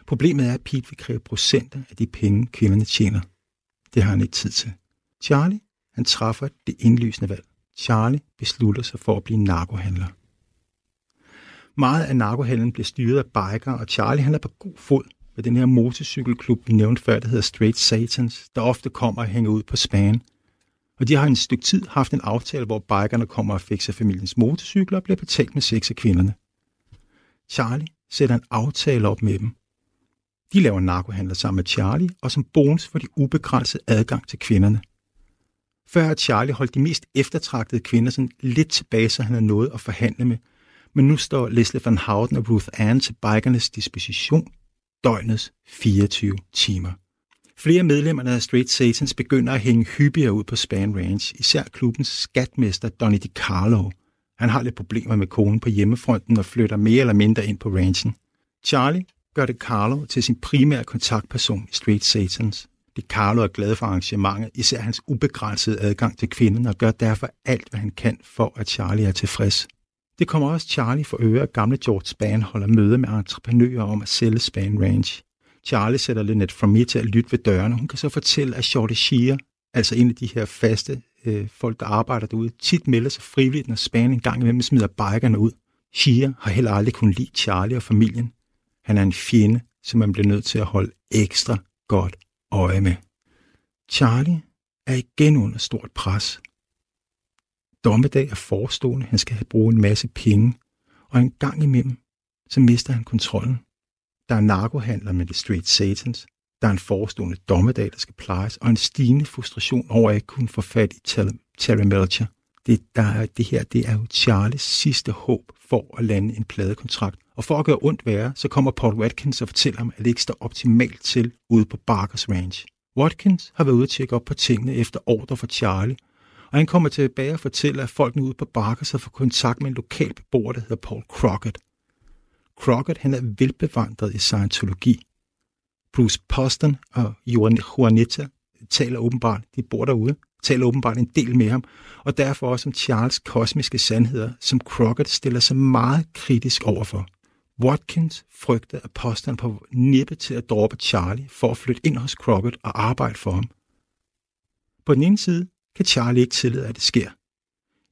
Problemet er, at Pete vil kræve procenter af de penge, kvinderne tjener. Det har han ikke tid til. Charlie, han træffer det indlysende valg. Charlie beslutter sig for at blive narkohandler. Meget af narkohandlen bliver styret af biker, og Charlie han er på god fod med den her motorcykelklub, vi nævnte før, der hedder Straight Satans, der ofte kommer og hænger ud på Span. Og de har en stykke tid haft en aftale, hvor bikerne kommer og fikser familiens motorcykler og bliver betalt med seks af kvinderne. Charlie sætter en aftale op med dem. De laver narkohandler sammen med Charlie, og som bonus får de ubegrænset adgang til kvinderne. Før har Charlie holdt de mest eftertragtede kvinder sådan lidt tilbage, så han havde noget at forhandle med. Men nu står Leslie Van Houten og Ruth Ann til bikernes disposition døgnets 24 timer. Flere medlemmer af Straight Satans begynder at hænge hyppigere ud på Span Ranch, især klubbens skatmester Donny DiCarlo. Han har lidt problemer med konen på hjemmefronten og flytter mere eller mindre ind på ranchen. Charlie gør Carlo til sin primære kontaktperson i Straight Satans. DiCarlo er glad for arrangementet, især hans ubegrænsede adgang til kvinden, og gør derfor alt, hvad han kan for, at Charlie er tilfreds. Det kommer også Charlie for øre, at gamle George Span holder møde med entreprenører om at sælge Span Ranch. Charlie sætter Lynette mig til at lytte ved dørene. Hun kan så fortælle, at Shorty Shear, altså en af de her faste øh, folk, der arbejder derude, tit melder sig frivilligt, når Span en gang imellem smider bikerne ud. Shear har heller aldrig kunnet lide Charlie og familien. Han er en fjende, som man bliver nødt til at holde ekstra godt øje med. Charlie er igen under stort pres. Dommedag er forestående, han skal have brugt en masse penge, og en gang imellem, så mister han kontrollen. Der er narkohandler med The Straight Satans, der er en forestående dommedag, der skal plejes, og en stigende frustration over at ikke kunne få fat i Terry- Terry Melcher. Det, der er, det her det er jo Charles sidste håb for at lande en pladekontrakt. Og for at gøre ondt værre, så kommer Paul Watkins og fortæller ham, at det ikke står optimalt til ude på Barkers Ranch. Watkins har været ude at tjekke op på tingene efter ordre fra Charlie, og han kommer tilbage og fortæller, at folkene ude på Barkers har fået kontakt med en lokal beboer, der hedder Paul Crockett. Crockett han er velbevandret i Scientologi. Bruce Poston og Juanita taler åbenbart, de bor derude, taler åbenbart en del med ham, og derfor også om Charles kosmiske sandheder, som Crockett stiller sig meget kritisk overfor. Watkins frygter, at Poston på nippe til at droppe Charlie for at flytte ind hos Crockett og arbejde for ham. På den ene side kan Charlie ikke tillade, at det sker.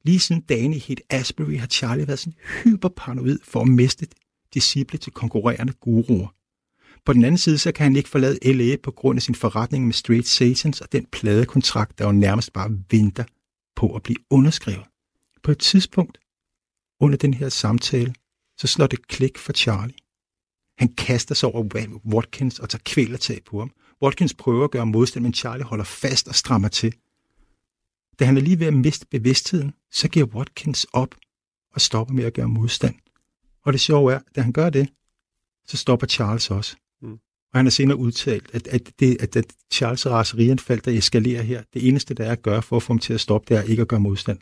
Lige siden dagen i Hit Asbury har Charlie været sådan hyperparanoid for at miste disciple til konkurrerende guruer. På den anden side, så kan han ikke forlade LA på grund af sin forretning med Straight Satans og den pladekontrakt, der jo nærmest bare venter på at blive underskrevet. På et tidspunkt under den her samtale, så slår det klik for Charlie. Han kaster sig over Watkins og tager kvælertag på ham. Watkins prøver at gøre modstand, men Charlie holder fast og strammer til. Da han er lige ved at miste bevidstheden, så giver Watkins op og stopper med at gøre modstand. Og det sjove er, da han gør det, så stopper Charles også. Mm. Og han har senere udtalt, at, at, det, at, at Charles' raserianfald, der eskalerer her, det eneste, der er at gøre for at få ham til at stoppe, det er ikke at gøre modstand.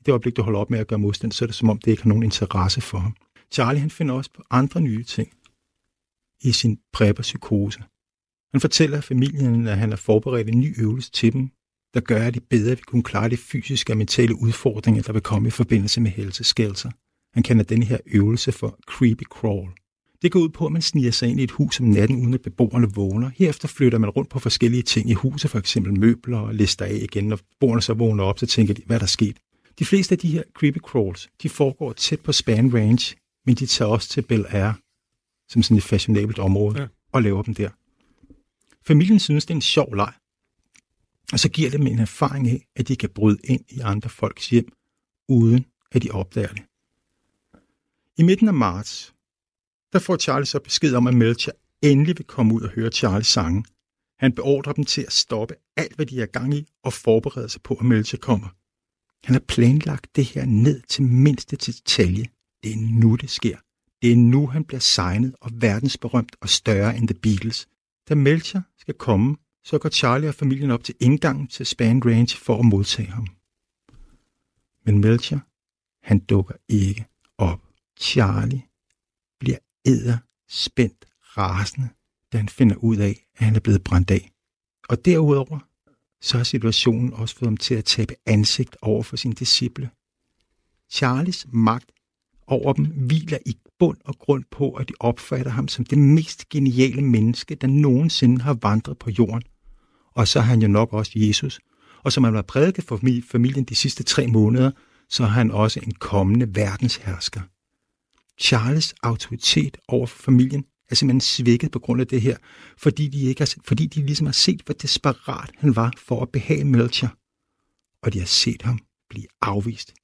I det øjeblik, du holder op med at gøre modstand, så er det som om, det ikke har nogen interesse for ham. Charlie han finder også på andre nye ting i sin præberpsykose. Han fortæller familien, at han har forberedt en ny øvelse til dem, der gør, at de bedre vil kunne klare de fysiske og mentale udfordringer, der vil komme i forbindelse med helseskældelser. Han kalder denne her øvelse for creepy crawl. Det går ud på, at man sniger sig ind i et hus om natten, uden at beboerne vågner. Herefter flytter man rundt på forskellige ting i huset, for eksempel møbler og lister af igen. Når beboerne så vågner op, så tænker de, hvad er der sket? De fleste af de her creepy crawls, de foregår tæt på Span Range, men de tager også til Bel Air, som sådan et fashionabelt område, ja. og laver dem der. Familien synes, det er en sjov leg, og så giver det dem en erfaring af, at de kan bryde ind i andre folks hjem, uden at de opdager det. I midten af marts, der får Charles så besked om, at Melcher endelig vil komme ud og høre Charles sange. Han beordrer dem til at stoppe alt, hvad de er gang i, og forberede sig på, at Melcher kommer. Han har planlagt det her ned til mindste detalje. Det er nu, det sker. Det er nu, han bliver signet og verdensberømt og større end The Beatles. Da Melcher skal komme, så går Charlie og familien op til indgangen til Span Range for at modtage ham. Men Melcher, han dukker ikke op. Charlie bliver æder spændt rasende, da han finder ud af, at han er blevet brændt af. Og derudover, så har situationen også fået ham til at tabe ansigt over for sine disciple. Charlies magt over dem hviler i bund og grund på, at de opfatter ham som det mest geniale menneske, der nogensinde har vandret på jorden. Og så er han jo nok også Jesus. Og som han har prædiket for familien de sidste tre måneder, så er han også en kommende verdenshersker. Charles autoritet over for familien er simpelthen svækket på grund af det her, fordi de, ikke har, fordi de ligesom har set, hvor desperat han var for at behage Melcher. Og de har set ham blive afvist.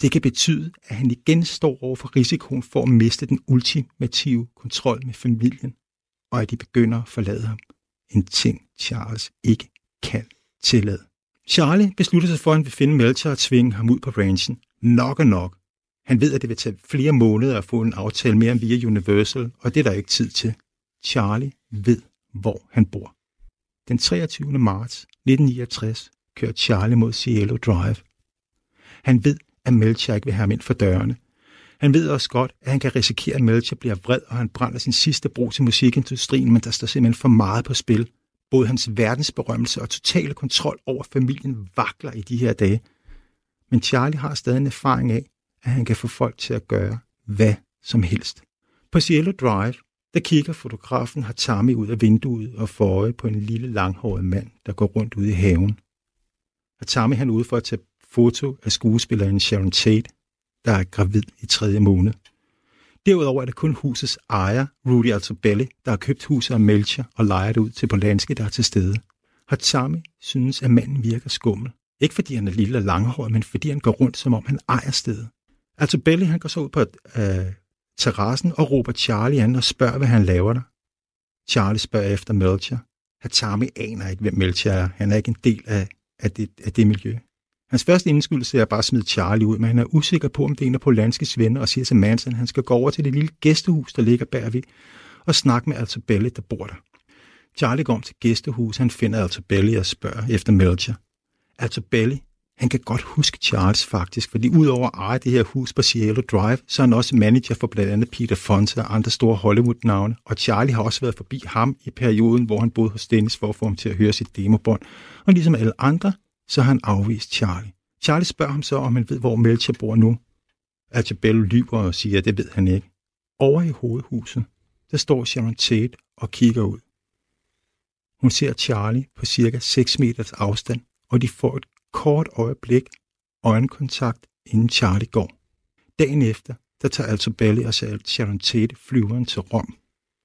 Det kan betyde, at han igen står over for risikoen for at miste den ultimative kontrol med familien, og at de begynder at forlade ham. En ting, Charles ikke kan tillade. Charlie beslutter sig for, at han vil finde Melcher og tvinge ham ud på ranchen. Nok og nok. Han ved, at det vil tage flere måneder at få en aftale mere via Universal, og det er der ikke tid til. Charlie ved, hvor han bor. Den 23. marts 1969 kører Charlie mod Cielo Drive. Han ved, at Melcher ikke vil have ham ind for dørene. Han ved også godt, at han kan risikere, at Melcher bliver vred, og han brænder sin sidste bro til musikindustrien, men der står simpelthen for meget på spil. Både hans verdensberømmelse og totale kontrol over familien vakler i de her dage. Men Charlie har stadig en erfaring af, at han kan få folk til at gøre hvad som helst. På Cielo Drive, der kigger fotografen Hatami ud af vinduet og får øje på en lille langhåret mand, der går rundt ude i haven. Hatami han er ude for at tage foto af skuespilleren Sharon Tate, der er gravid i tredje måned. Derudover er det kun husets ejer, Rudy Altobelli, der har købt huset af Melcher og lejer det ud til Polanski, der er til stede. Hatami synes, at manden virker skummel. Ikke fordi han er lille og langhåret, men fordi han går rundt, som om han ejer stedet. Altobelli han går så ud på øh, terrassen og råber Charlie an og spørger, hvad han laver der. Charlie spørger efter Melcher. Hatami aner ikke, hvem Melcher er. Han er ikke en del af, af, det, af det miljø. Hans første indskyldelse er bare at smide Charlie ud, men han er usikker på, om det er en af Polanskis venner, og siger til Manson, at han skal gå over til det lille gæstehus, der ligger bagved, og snakke med Altobelli, der bor der. Charlie går om til gæstehuset, han finder Altobelli og spørger efter Melcher. Altobelli, han kan godt huske Charles faktisk, fordi udover at eje det her hus på Cielo Drive, så er han også manager for blandt andet Peter Fonte og andre store Hollywood-navne, og Charlie har også været forbi ham i perioden, hvor han boede hos Dennis for at få ham til at høre sit demobånd. Og ligesom alle andre, så har han afvist Charlie. Charlie spørger ham så, om han ved, hvor Melcher bor nu. Altobello lyver og siger, at det ved han ikke. Over i hovedhuset, der står Sharon Tate og kigger ud. Hun ser Charlie på cirka 6 meters afstand, og de får et kort øjeblik øjenkontakt, inden Charlie går. Dagen efter, der tager Altobelli og Sharon Tate flyveren til Rom.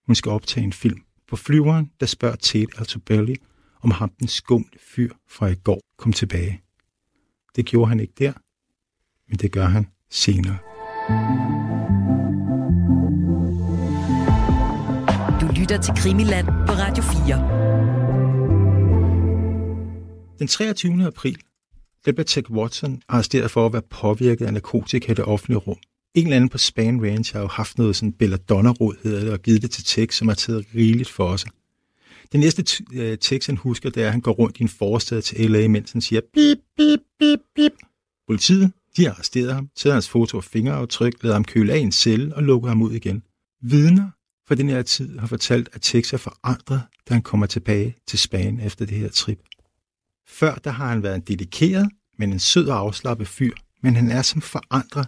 Hun skal optage en film. På flyveren, der spørger Tate Altobelli, om ham den skumle fyr fra i går kom tilbage. Det gjorde han ikke der, men det gør han senere. Du lytter til Krimiland på Radio 4. Den 23. april der blev Ted Watson arresteret for at være påvirket af narkotika i det offentlige rum. En eller anden på Span Range har jo haft noget sådan belladonna-råd, hedder det, og givet det til Tex, som har taget rigeligt for sig. Det næste t- øh, han husker, det er, at han går rundt i en forstad til LA, mens han siger bip, bip, bip, bip. Politiet, de har arresteret ham, taget hans foto og fingeraftryk, lader ham køle af en celle og lukker ham ud igen. Vidner fra den her tid har fortalt, at Tex er forandret, da han kommer tilbage til Spanien efter det her trip. Før der har han været en dedikeret, men en sød og afslappet fyr, men han er som forandret,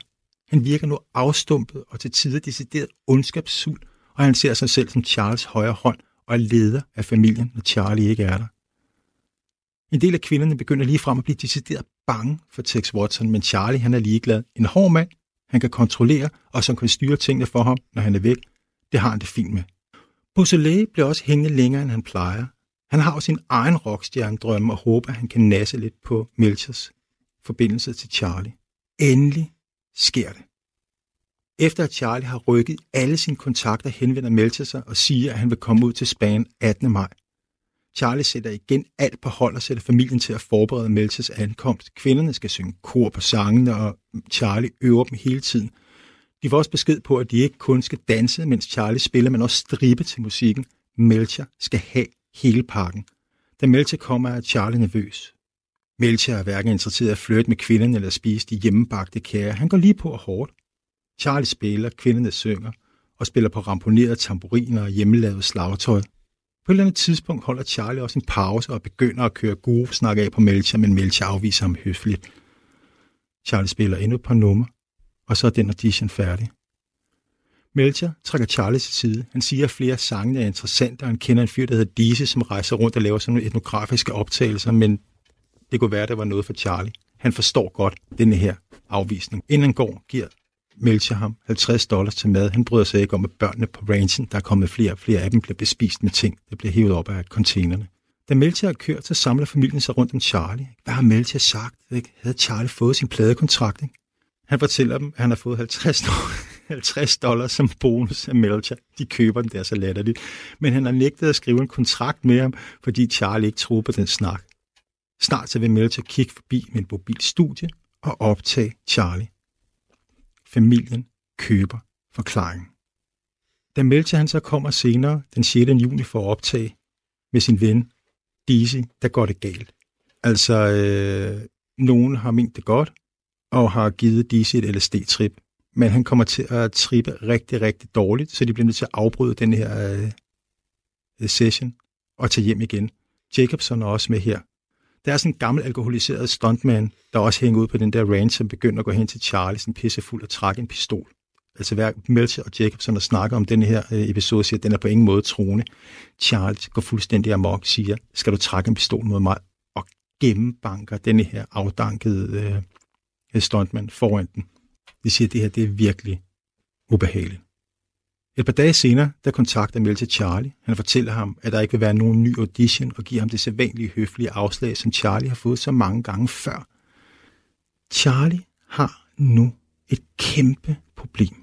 Han virker nu afstumpet og til tider decideret ondskabsfuld, og han ser sig selv som Charles højre hånd og er leder af familien, når Charlie ikke er der. En del af kvinderne begynder lige frem at blive decideret bange for Tex Watson, men Charlie han er ligeglad. En hård mand, han kan kontrollere, og som kan styre tingene for ham, når han er væk. Det har han det fint med. Beausoleil bliver også hængende længere, end han plejer. Han har jo sin egen rockstjernedrømme og håber, at han kan nasse lidt på Melchers forbindelse til Charlie. Endelig sker det. Efter at Charlie har rykket alle sine kontakter, henvender Melcher sig og siger, at han vil komme ud til Span 18. maj. Charlie sætter igen alt på hold og sætter familien til at forberede Melchers ankomst. Kvinderne skal synge kor på sangene, og Charlie øver dem hele tiden. De får også besked på, at de ikke kun skal danse, mens Charlie spiller, men også stribe til musikken. Melcher skal have hele pakken. Da Melcher kommer, er Charlie nervøs. Melcher er hverken interesseret i at flytte med kvinderne eller spise de hjemmebagte kager. Han går lige på og hårdt. Charlie spiller, kvinderne synger og spiller på ramponerede tamburiner og hjemmelavet slagtøj. På et eller andet tidspunkt holder Charlie også en pause og begynder at køre gode snak af på Melcher, men Melcher afviser ham høfligt. Charlie spiller endnu et par numre, og så er den audition færdig. Melcher trækker Charlie til side. Han siger, at flere af sangene er interessante, og han kender en fyr, der hedder Dise, som rejser rundt og laver sådan nogle etnografiske optagelser, men det kunne være, at det var noget for Charlie. Han forstår godt denne her afvisning. Inden han går, giver Melcher ham 50 dollars til mad. Han bryder sig ikke om, at børnene på ranchen, der er kommet flere og flere af dem, bliver bespist med ting, der bliver hævet op af containerne. Da Melcher er kørt, så samler familien sig rundt om Charlie. Hvad har Melcher sagt? Ikke? Havde Charlie fået sin pladekontrakt? Ikke? Han fortæller dem, at han har fået 50 dollars, 50 dollars som bonus af Melcher. De køber den der så latterligt. Men han har nægtet at skrive en kontrakt med ham, fordi Charlie ikke troede på den snak. Snart så vil Melcher kigge forbi med en mobil studie og optage Charlie. Familien køber forklaringen. Da Melcher han så kommer senere den 6. juni for at optage med sin ven Dizzy, der går det galt. Altså, øh, nogen har ment det godt, og har givet Dizzy et LSD-trip, men han kommer til at trippe rigtig, rigtig dårligt, så de bliver nødt til at afbryde den her øh, session og tage hjem igen. Jacobson er også med her. Der er sådan en gammel alkoholiseret stuntman, der også hænger ud på den der range, som begynder at gå hen til Charlie, sådan pissefuld og trække en pistol. Altså hver Melcher og Jacobson der snakker om den her øh, episode, siger, at den er på ingen måde troende. Charles går fuldstændig amok, siger, skal du trække en pistol mod mig, og gennembanker denne her afdankede øh, stuntman foran den. De siger, at det her det er virkelig ubehageligt. Et par dage senere, der kontakter Melcher Charlie. Han fortæller ham, at der ikke vil være nogen ny audition, og giver ham det sædvanlige høflige afslag, som Charlie har fået så mange gange før. Charlie har nu et kæmpe problem.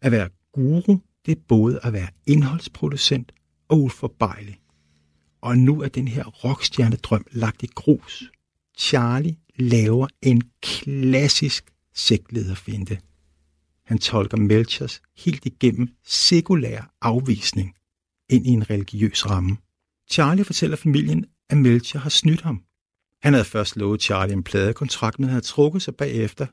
At være guru, det er både at være indholdsproducent og uforbejlig. Og nu er den her rockstjernedrøm lagt i grus. Charlie laver en klassisk sektlederfinte. Han tolker Melchers helt igennem sekulær afvisning ind i en religiøs ramme. Charlie fortæller familien, at Melcher har snydt ham. Han havde først lovet Charlie en pladekontrakt, men havde trukket sig bagefter.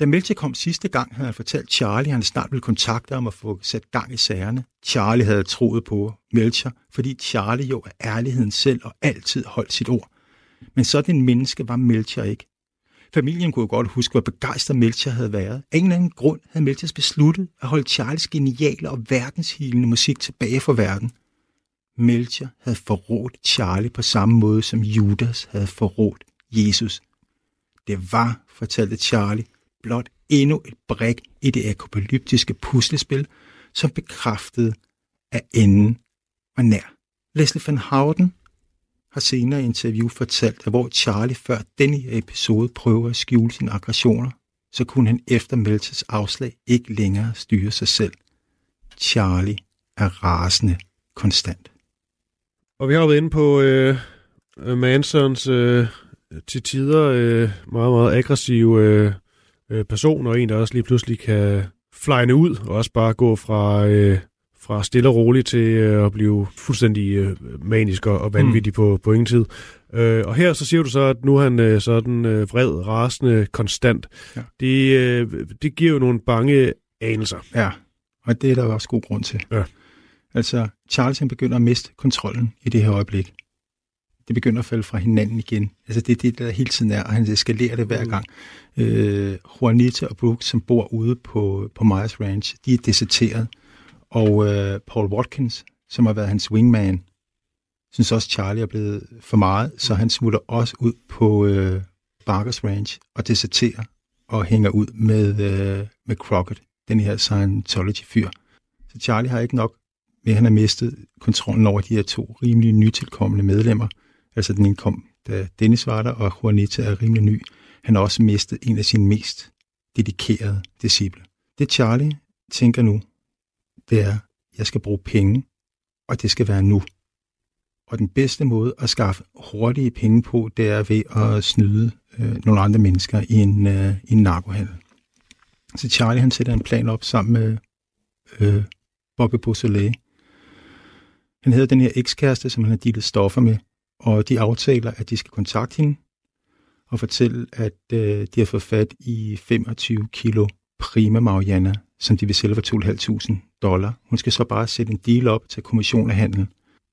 Da Melcher kom sidste gang, havde han fortalt Charlie, at han snart ville kontakte ham og få sat gang i sagerne. Charlie havde troet på Melcher, fordi Charlie jo er ærligheden selv og altid holdt sit ord. Men sådan en menneske var Melcher ikke. Familien kunne godt huske, hvor begejstret Melcher havde været. Af en eller anden grund havde Melchers besluttet at holde Charles geniale og verdenshilende musik tilbage for verden. Melcher havde forrådt Charlie på samme måde, som Judas havde forrådt Jesus. Det var, fortalte Charlie, blot endnu et brik i det apokalyptiske puslespil, som bekræftede, at enden var nær. Leslie Van Houten har senere i interview fortalt, at hvor Charlie før denne episode prøver at skjule sine aggressioner, så kunne han efter Meltes afslag ikke længere styre sig selv. Charlie er rasende konstant. Og vi har været inde på øh, øh, Mansons øh, til tider øh, meget, meget aggressive øh, øh, person, og en, der også lige pludselig kan flyne ud, og også bare gå fra, øh, fra stille og roligt til øh, at blive fuldstændig øh, manisk og, vanvittig mm. på, på ingen tid. Øh, og her så siger du så, at nu er han øh, sådan øh, vred, rasende, konstant. Ja. Det, øh, det giver jo nogle bange anelser. Ja, og det er der også god grund til. Ja. Altså, Charles han begynder at miste kontrollen i det her øjeblik. det begynder at falde fra hinanden igen. Altså det er det, der hele tiden er, og han eskalerer det hver gang. Øh, Juanita og Brooke, som bor ude på, på Myers Ranch, de er deserteret. Og øh, Paul Watkins, som har været hans wingman, synes også, Charlie er blevet for meget, så han smutter også ud på øh, Barkers Ranch og deserterer og hænger ud med, øh, med Crockett, den her Scientology-fyr. Så Charlie har ikke nok med, at han har mistet kontrollen over de her to rimelig nytilkommende medlemmer. Altså den ene kom, da Dennis var der, og Juanita er rimelig ny. Han har også mistet en af sine mest dedikerede disciple. Det Charlie tænker nu, det er, jeg skal bruge penge, og det skal være nu. Og den bedste måde at skaffe hurtige penge på, det er ved at snyde øh, nogle andre mennesker i en, øh, i en narkohandel. Så Charlie han sætter en plan op sammen med øh, Bobby Beausoleil. Han hedder den her ekskæreste, som han har dealet stoffer med, og de aftaler, at de skal kontakte hende og fortælle, at øh, de har fået fat i 25 kilo prima marijuana, som de vil sælge for 2.500 dollar. Hun skal så bare sætte en deal op til kommission af handel,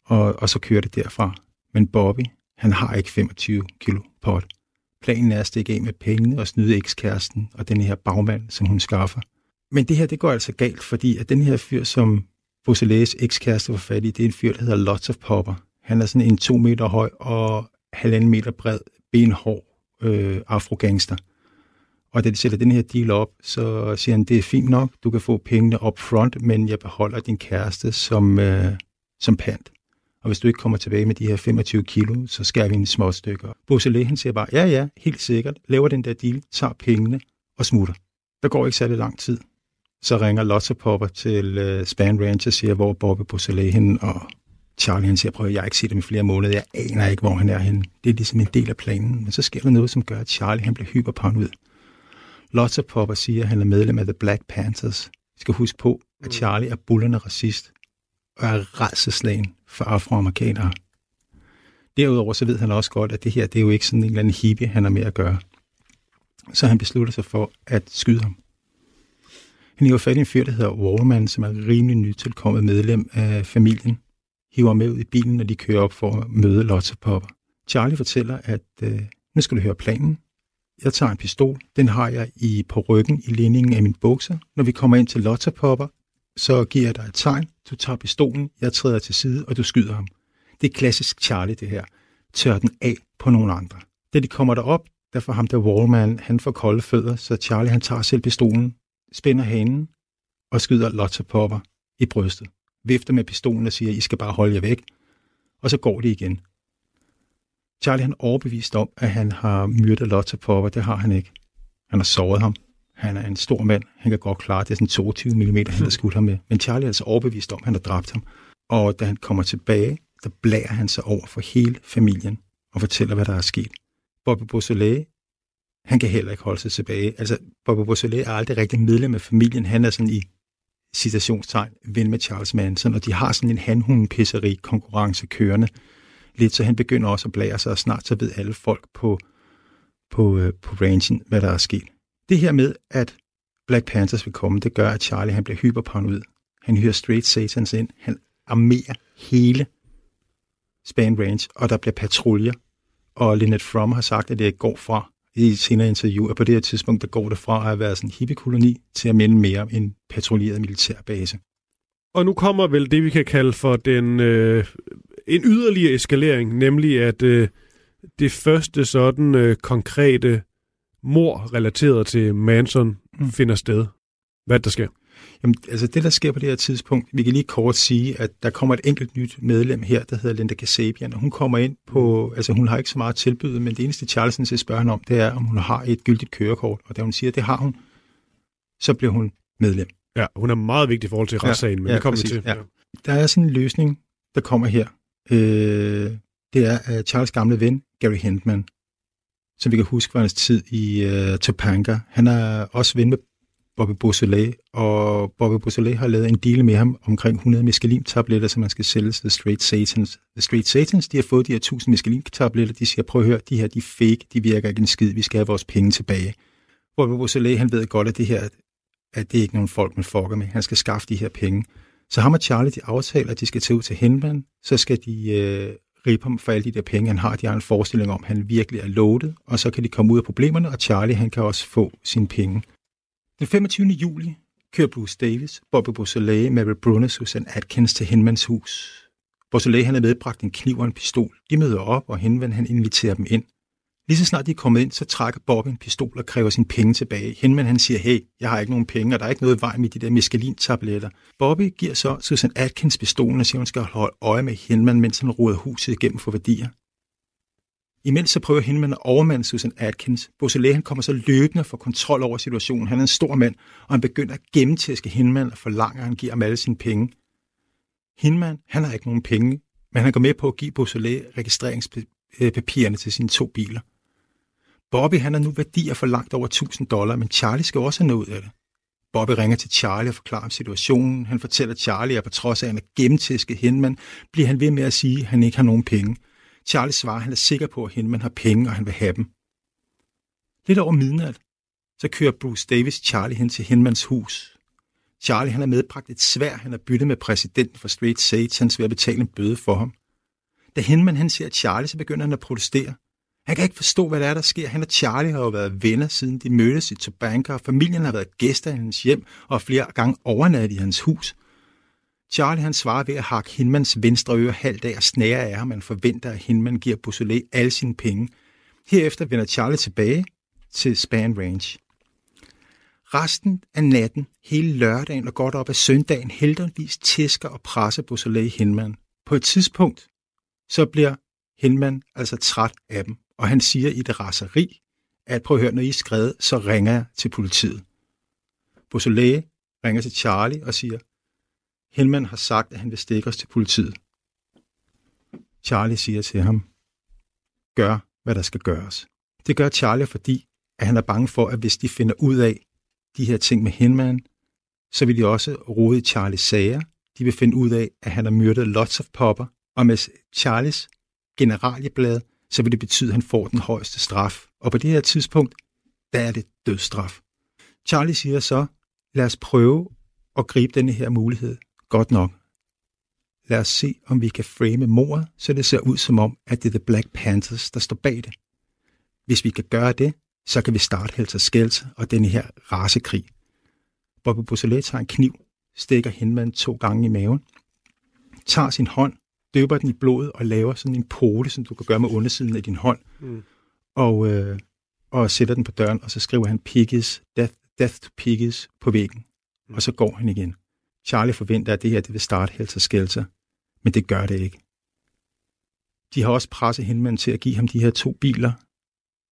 og, og så kører det derfra. Men Bobby, han har ikke 25 kilo pot. Planen er at stikke af med pengene og snyde ekskæresten og den her bagmand, som hun skaffer. Men det her, det går altså galt, fordi at den her fyr, som Beausoleils ekskæreste var fat i, det er en fyr, der hedder Lots of Popper. Han er sådan en to meter høj og halvanden meter bred, benhård øh, afrogangster. Og da de sætter den her deal op, så siger han, det er fint nok, du kan få pengene up front, men jeg beholder din kæreste som, øh, som pant. Og hvis du ikke kommer tilbage med de her 25 kilo, så skærer vi en små stykker. Beausoleil, han siger bare, ja ja, helt sikkert, laver den der deal, tager pengene og smutter. Der går ikke særlig lang tid. Så ringer Lotte Popper til øh, Span Ranch og siger, hvor Bobby Beausoleil henne, og Charlie han siger, prøv jeg har ikke set ham i flere måneder, jeg aner ikke, hvor han er henne. Det er ligesom en del af planen, men så sker der noget, som gør, at Charlie han bliver hyperparanoid. Lotte Popper siger, at han er medlem af The Black Panthers. Vi skal huske på, at Charlie er bullerne racist og er redselslagen for afroamerikanere. Derudover så ved han også godt, at det her det er jo ikke sådan en eller anden hippie, han har med at gøre. Så han beslutter sig for at skyde ham. Han hiver fat i en fyr, der hedder Wallman, som er rimelig nytilkommet medlem af familien. Hiver med ud i bilen, når de kører op for at møde Lotte Popper. Charlie fortæller, at øh, nu skal du høre planen. Jeg tager en pistol. Den har jeg i på ryggen i linningen af min bukser. Når vi kommer ind til Lotta Popper, så giver jeg dig et tegn. Du tager pistolen, jeg træder til side, og du skyder ham. Det er klassisk Charlie, det her. Tør den af på nogle andre. Da de kommer derop, der får ham der Wallman, han får kolde fødder, så Charlie han tager selv pistolen, spænder hanen og skyder Lotta Popper i brystet. Vifter med pistolen og siger, I skal bare holde jer væk. Og så går de igen. Charlie han er overbevist om, at han har myrdet Lotte Popper. Det har han ikke. Han har såret ham. Han er en stor mand. Han kan godt klare det. Det er sådan 22 mm, han har skudt ham med. Men Charlie er altså overbevist om, at han har dræbt ham. Og da han kommer tilbage, der blærer han sig over for hele familien og fortæller, hvad der er sket. Bobby Beausoleil, han kan heller ikke holde sig tilbage. Altså, Bobby Beausoleil er aldrig rigtig medlem af familien. Han er sådan i citationstegn ven med Charles Manson, og de har sådan en handhundpisseri konkurrence kørende. Lidt, så han begynder også at blære sig, og snart så ved alle folk på, på, øh, på ranchen, hvad der er sket. Det her med, at Black Panthers vil komme, det gør, at Charlie han bliver hyperparanoid. Han hører Straight Satans ind. Han armerer hele Span Range, og der bliver patruljer. Og Lynette Fromm har sagt, at det går fra i et senere interview, at på det her tidspunkt, der går det fra at være sådan en hippiekoloni til at minde mere om en patruljeret militærbase. Og nu kommer vel det, vi kan kalde for den øh, en yderligere eskalering, nemlig at øh, det første sådan øh, konkrete mor relateret til Manson mm. finder sted. Hvad der sker? Jamen, altså det, der sker på det her tidspunkt, vi kan lige kort sige, at der kommer et enkelt nyt medlem her, der hedder Linda Kasabian, og hun kommer ind på, altså hun har ikke så meget tilbyde, men det eneste Charleston til spørger hende om, det er, om hun har et gyldigt kørekort, og da hun siger, at det har hun, så bliver hun medlem. Ja, hun er meget vigtig i forhold til retssagen, men ja, det kommer vi til. ja. Der er sådan en løsning, der kommer her. Øh, det er øh, Charles gamle ven, Gary Hentman, som vi kan huske fra hans tid i øh, Topanga. Han er også ven med Bobby Beausoleil, og Bobby Beausoleil har lavet en deal med ham omkring 100 mescalintabletter, som man skal sælge til The Straight Satans. The Straight Satans, de har fået de her 1000 mescalintabletter, de siger, prøv at høre, de her, de er fake, de virker ikke en skid, vi skal have vores penge tilbage. Bobby Beausoleil, han ved godt, at det her, at det er ikke nogen folk, man fucker med. Han skal skaffe de her penge. Så ham og Charlie, de aftaler, at de skal tage ud til Henman, så skal de øh, rippe ham for alle de der penge, han har. De har en forestilling om, at han virkelig er loaded, og så kan de komme ud af problemerne, og Charlie han kan også få sine penge. Den 25. juli kører Bruce Davis, Bobby Beausoleil, Mary Brunner, Susan Atkins til Henmans hus. Beausoleil han har medbragt en kniv og en pistol. De møder op, og Henman, han inviterer dem ind. Lige så snart de er kommet ind, så trækker Bobby en pistol og kræver sine penge tilbage. Henman han siger, hey, jeg har ikke nogen penge, og der er ikke noget i vejen med de der meskalin-tabletter. Bobby giver så Susan Atkins pistolen og siger, hun skal holde øje med Henman, mens han roder huset igennem for værdier. Imens så prøver Hinman at overmande Susan Atkins. Beausoleil han kommer så løbende for kontrol over situationen. Han er en stor mand, og han begynder at gennemtæske Hinman og forlanger, at han giver ham alle sine penge. Hinman, han har ikke nogen penge, men han går med på at give Beausoleil registreringspapirerne til sine to biler. Bobby han har nu værdier for langt over 1000 dollar, men Charlie skal også have noget af det. Bobby ringer til Charlie og forklarer om situationen. Han fortæller Charlie, at på trods af, at han er gennemtæsket Henman, bliver han ved med at sige, at han ikke har nogen penge. Charlie svarer, at han er sikker på, at Henman har penge, og han vil have dem. Lidt over midnat, så kører Bruce Davis Charlie hen til Henmans hus. Charlie han har medbragt et svær, han har byttet med præsidenten for Straight Satans ved at betale en bøde for ham. Da Henman han ser Charlie, så begynder han at protestere. Han kan ikke forstå, hvad der er, der sker. Han og Charlie har jo været venner, siden de mødtes i Tobanka, og familien har været gæster i hans hjem og flere gange overnattet i hans hus. Charlie han svarer ved at hakke Hinmans venstre øre halvt af og snære af ham. Man forventer, at Hinman giver Beausoleil alle sine penge. Herefter vender Charlie tilbage til Span Range. Resten af natten, hele lørdagen og godt op af søndagen, heldigvis tæsker og presser Beausoleil Hinman. På et tidspunkt, så bliver Hinman altså træt af dem, og han siger i det raseri, at prøv at høre, når I er skrevet, så ringer jeg til politiet. Beausoleil ringer til Charlie og siger, Hellman har sagt, at han vil stikke os til politiet. Charlie siger til ham, gør, hvad der skal gøres. Det gør Charlie, fordi at han er bange for, at hvis de finder ud af de her ting med Hinman, så vil de også rode i Charlies sager. De vil finde ud af, at han har myrdet lots of popper, og med Charlies generalieblad, så vil det betyde, at han får den højeste straf. Og på det her tidspunkt, der er det dødsstraf. Charlie siger så, lad os prøve at gribe denne her mulighed. Godt nok. Lad os se, om vi kan frame mordet, så det ser ud som om, at det er The Black Panthers, der står bag det. Hvis vi kan gøre det, så kan vi starte Helter Skelter og denne her rasekrig. Bobby Beausoleil tager en kniv, stikker henmanden to gange i maven, tager sin hånd, døber den i blodet og laver sådan en pote, som du kan gøre med undersiden af din hånd, Mm. og, øh, og sætter den på døren, og så skriver han Piggies, Death, Death to Piggies på væggen, og så går han igen. Charlie forventer, at det her det vil starte Helter Skelter, men det gør det ikke. De har også presset Hinman til at give ham de her to biler.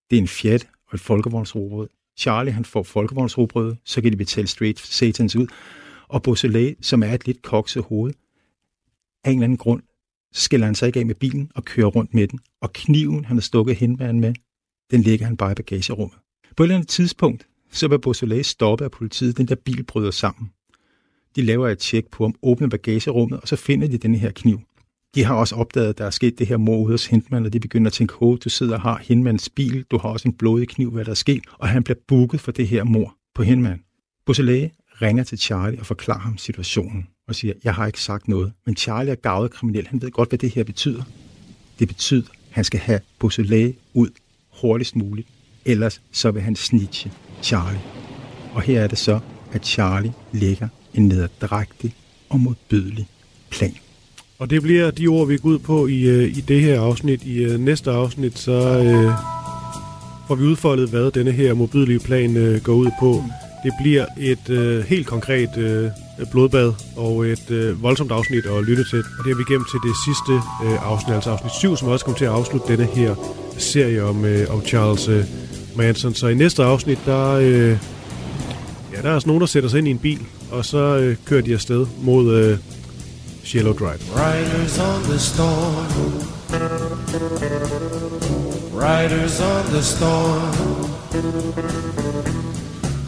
Det er en Fiat og et folkevognsrobrød. Charlie han får folkevognsrobrød, så kan de betale straight satans ud. Og Beausoleil, som er et lidt kokset hoved, af en eller anden grund, skiller han sig ikke af med bilen og kører rundt med den. Og kniven, han har stukket Hinman med, den ligger han bare i bagagerummet. På et eller andet tidspunkt, så bliver Beausoleil stoppet af politiet. Den der bil bryder sammen. De laver et tjek på ham, åbner bagagerummet, og så finder de den her kniv. De har også opdaget, at der er sket det her mor ude hos Hindman, og de begynder at tænke, hov, du sidder og har Hindmans bil, du har også en blodig kniv, hvad der er sket, og han bliver booket for det her mord på Hindman. Beausoleil ringer til Charlie og forklarer ham situationen og siger, jeg har ikke sagt noget, men Charlie er gavet kriminel, han ved godt, hvad det her betyder. Det betyder, at han skal have Beausoleil ud hurtigst muligt, ellers så vil han snitche Charlie. Og her er det så, at Charlie lægger en nederdrægtig og modbydelig plan. Og det bliver de ord, vi går ud på i, øh, i det her afsnit. I øh, næste afsnit, så øh, får vi udfoldet, hvad denne her modbydelige plan øh, går ud på. Det bliver et øh, helt konkret øh, blodbad og et øh, voldsomt afsnit at lytte til. Og det er vi igennem til det sidste øh, afsnit, altså afsnit 7, som også kommer til at afslutte denne her serie om, øh, om Charles øh, Manson. Så i næste afsnit, der, øh, ja, der er altså nogen, der sætter sig ind i en bil, og så øh, kører de afsted mod øh, Shallow Drive. Riders on the storm. Riders on the storm.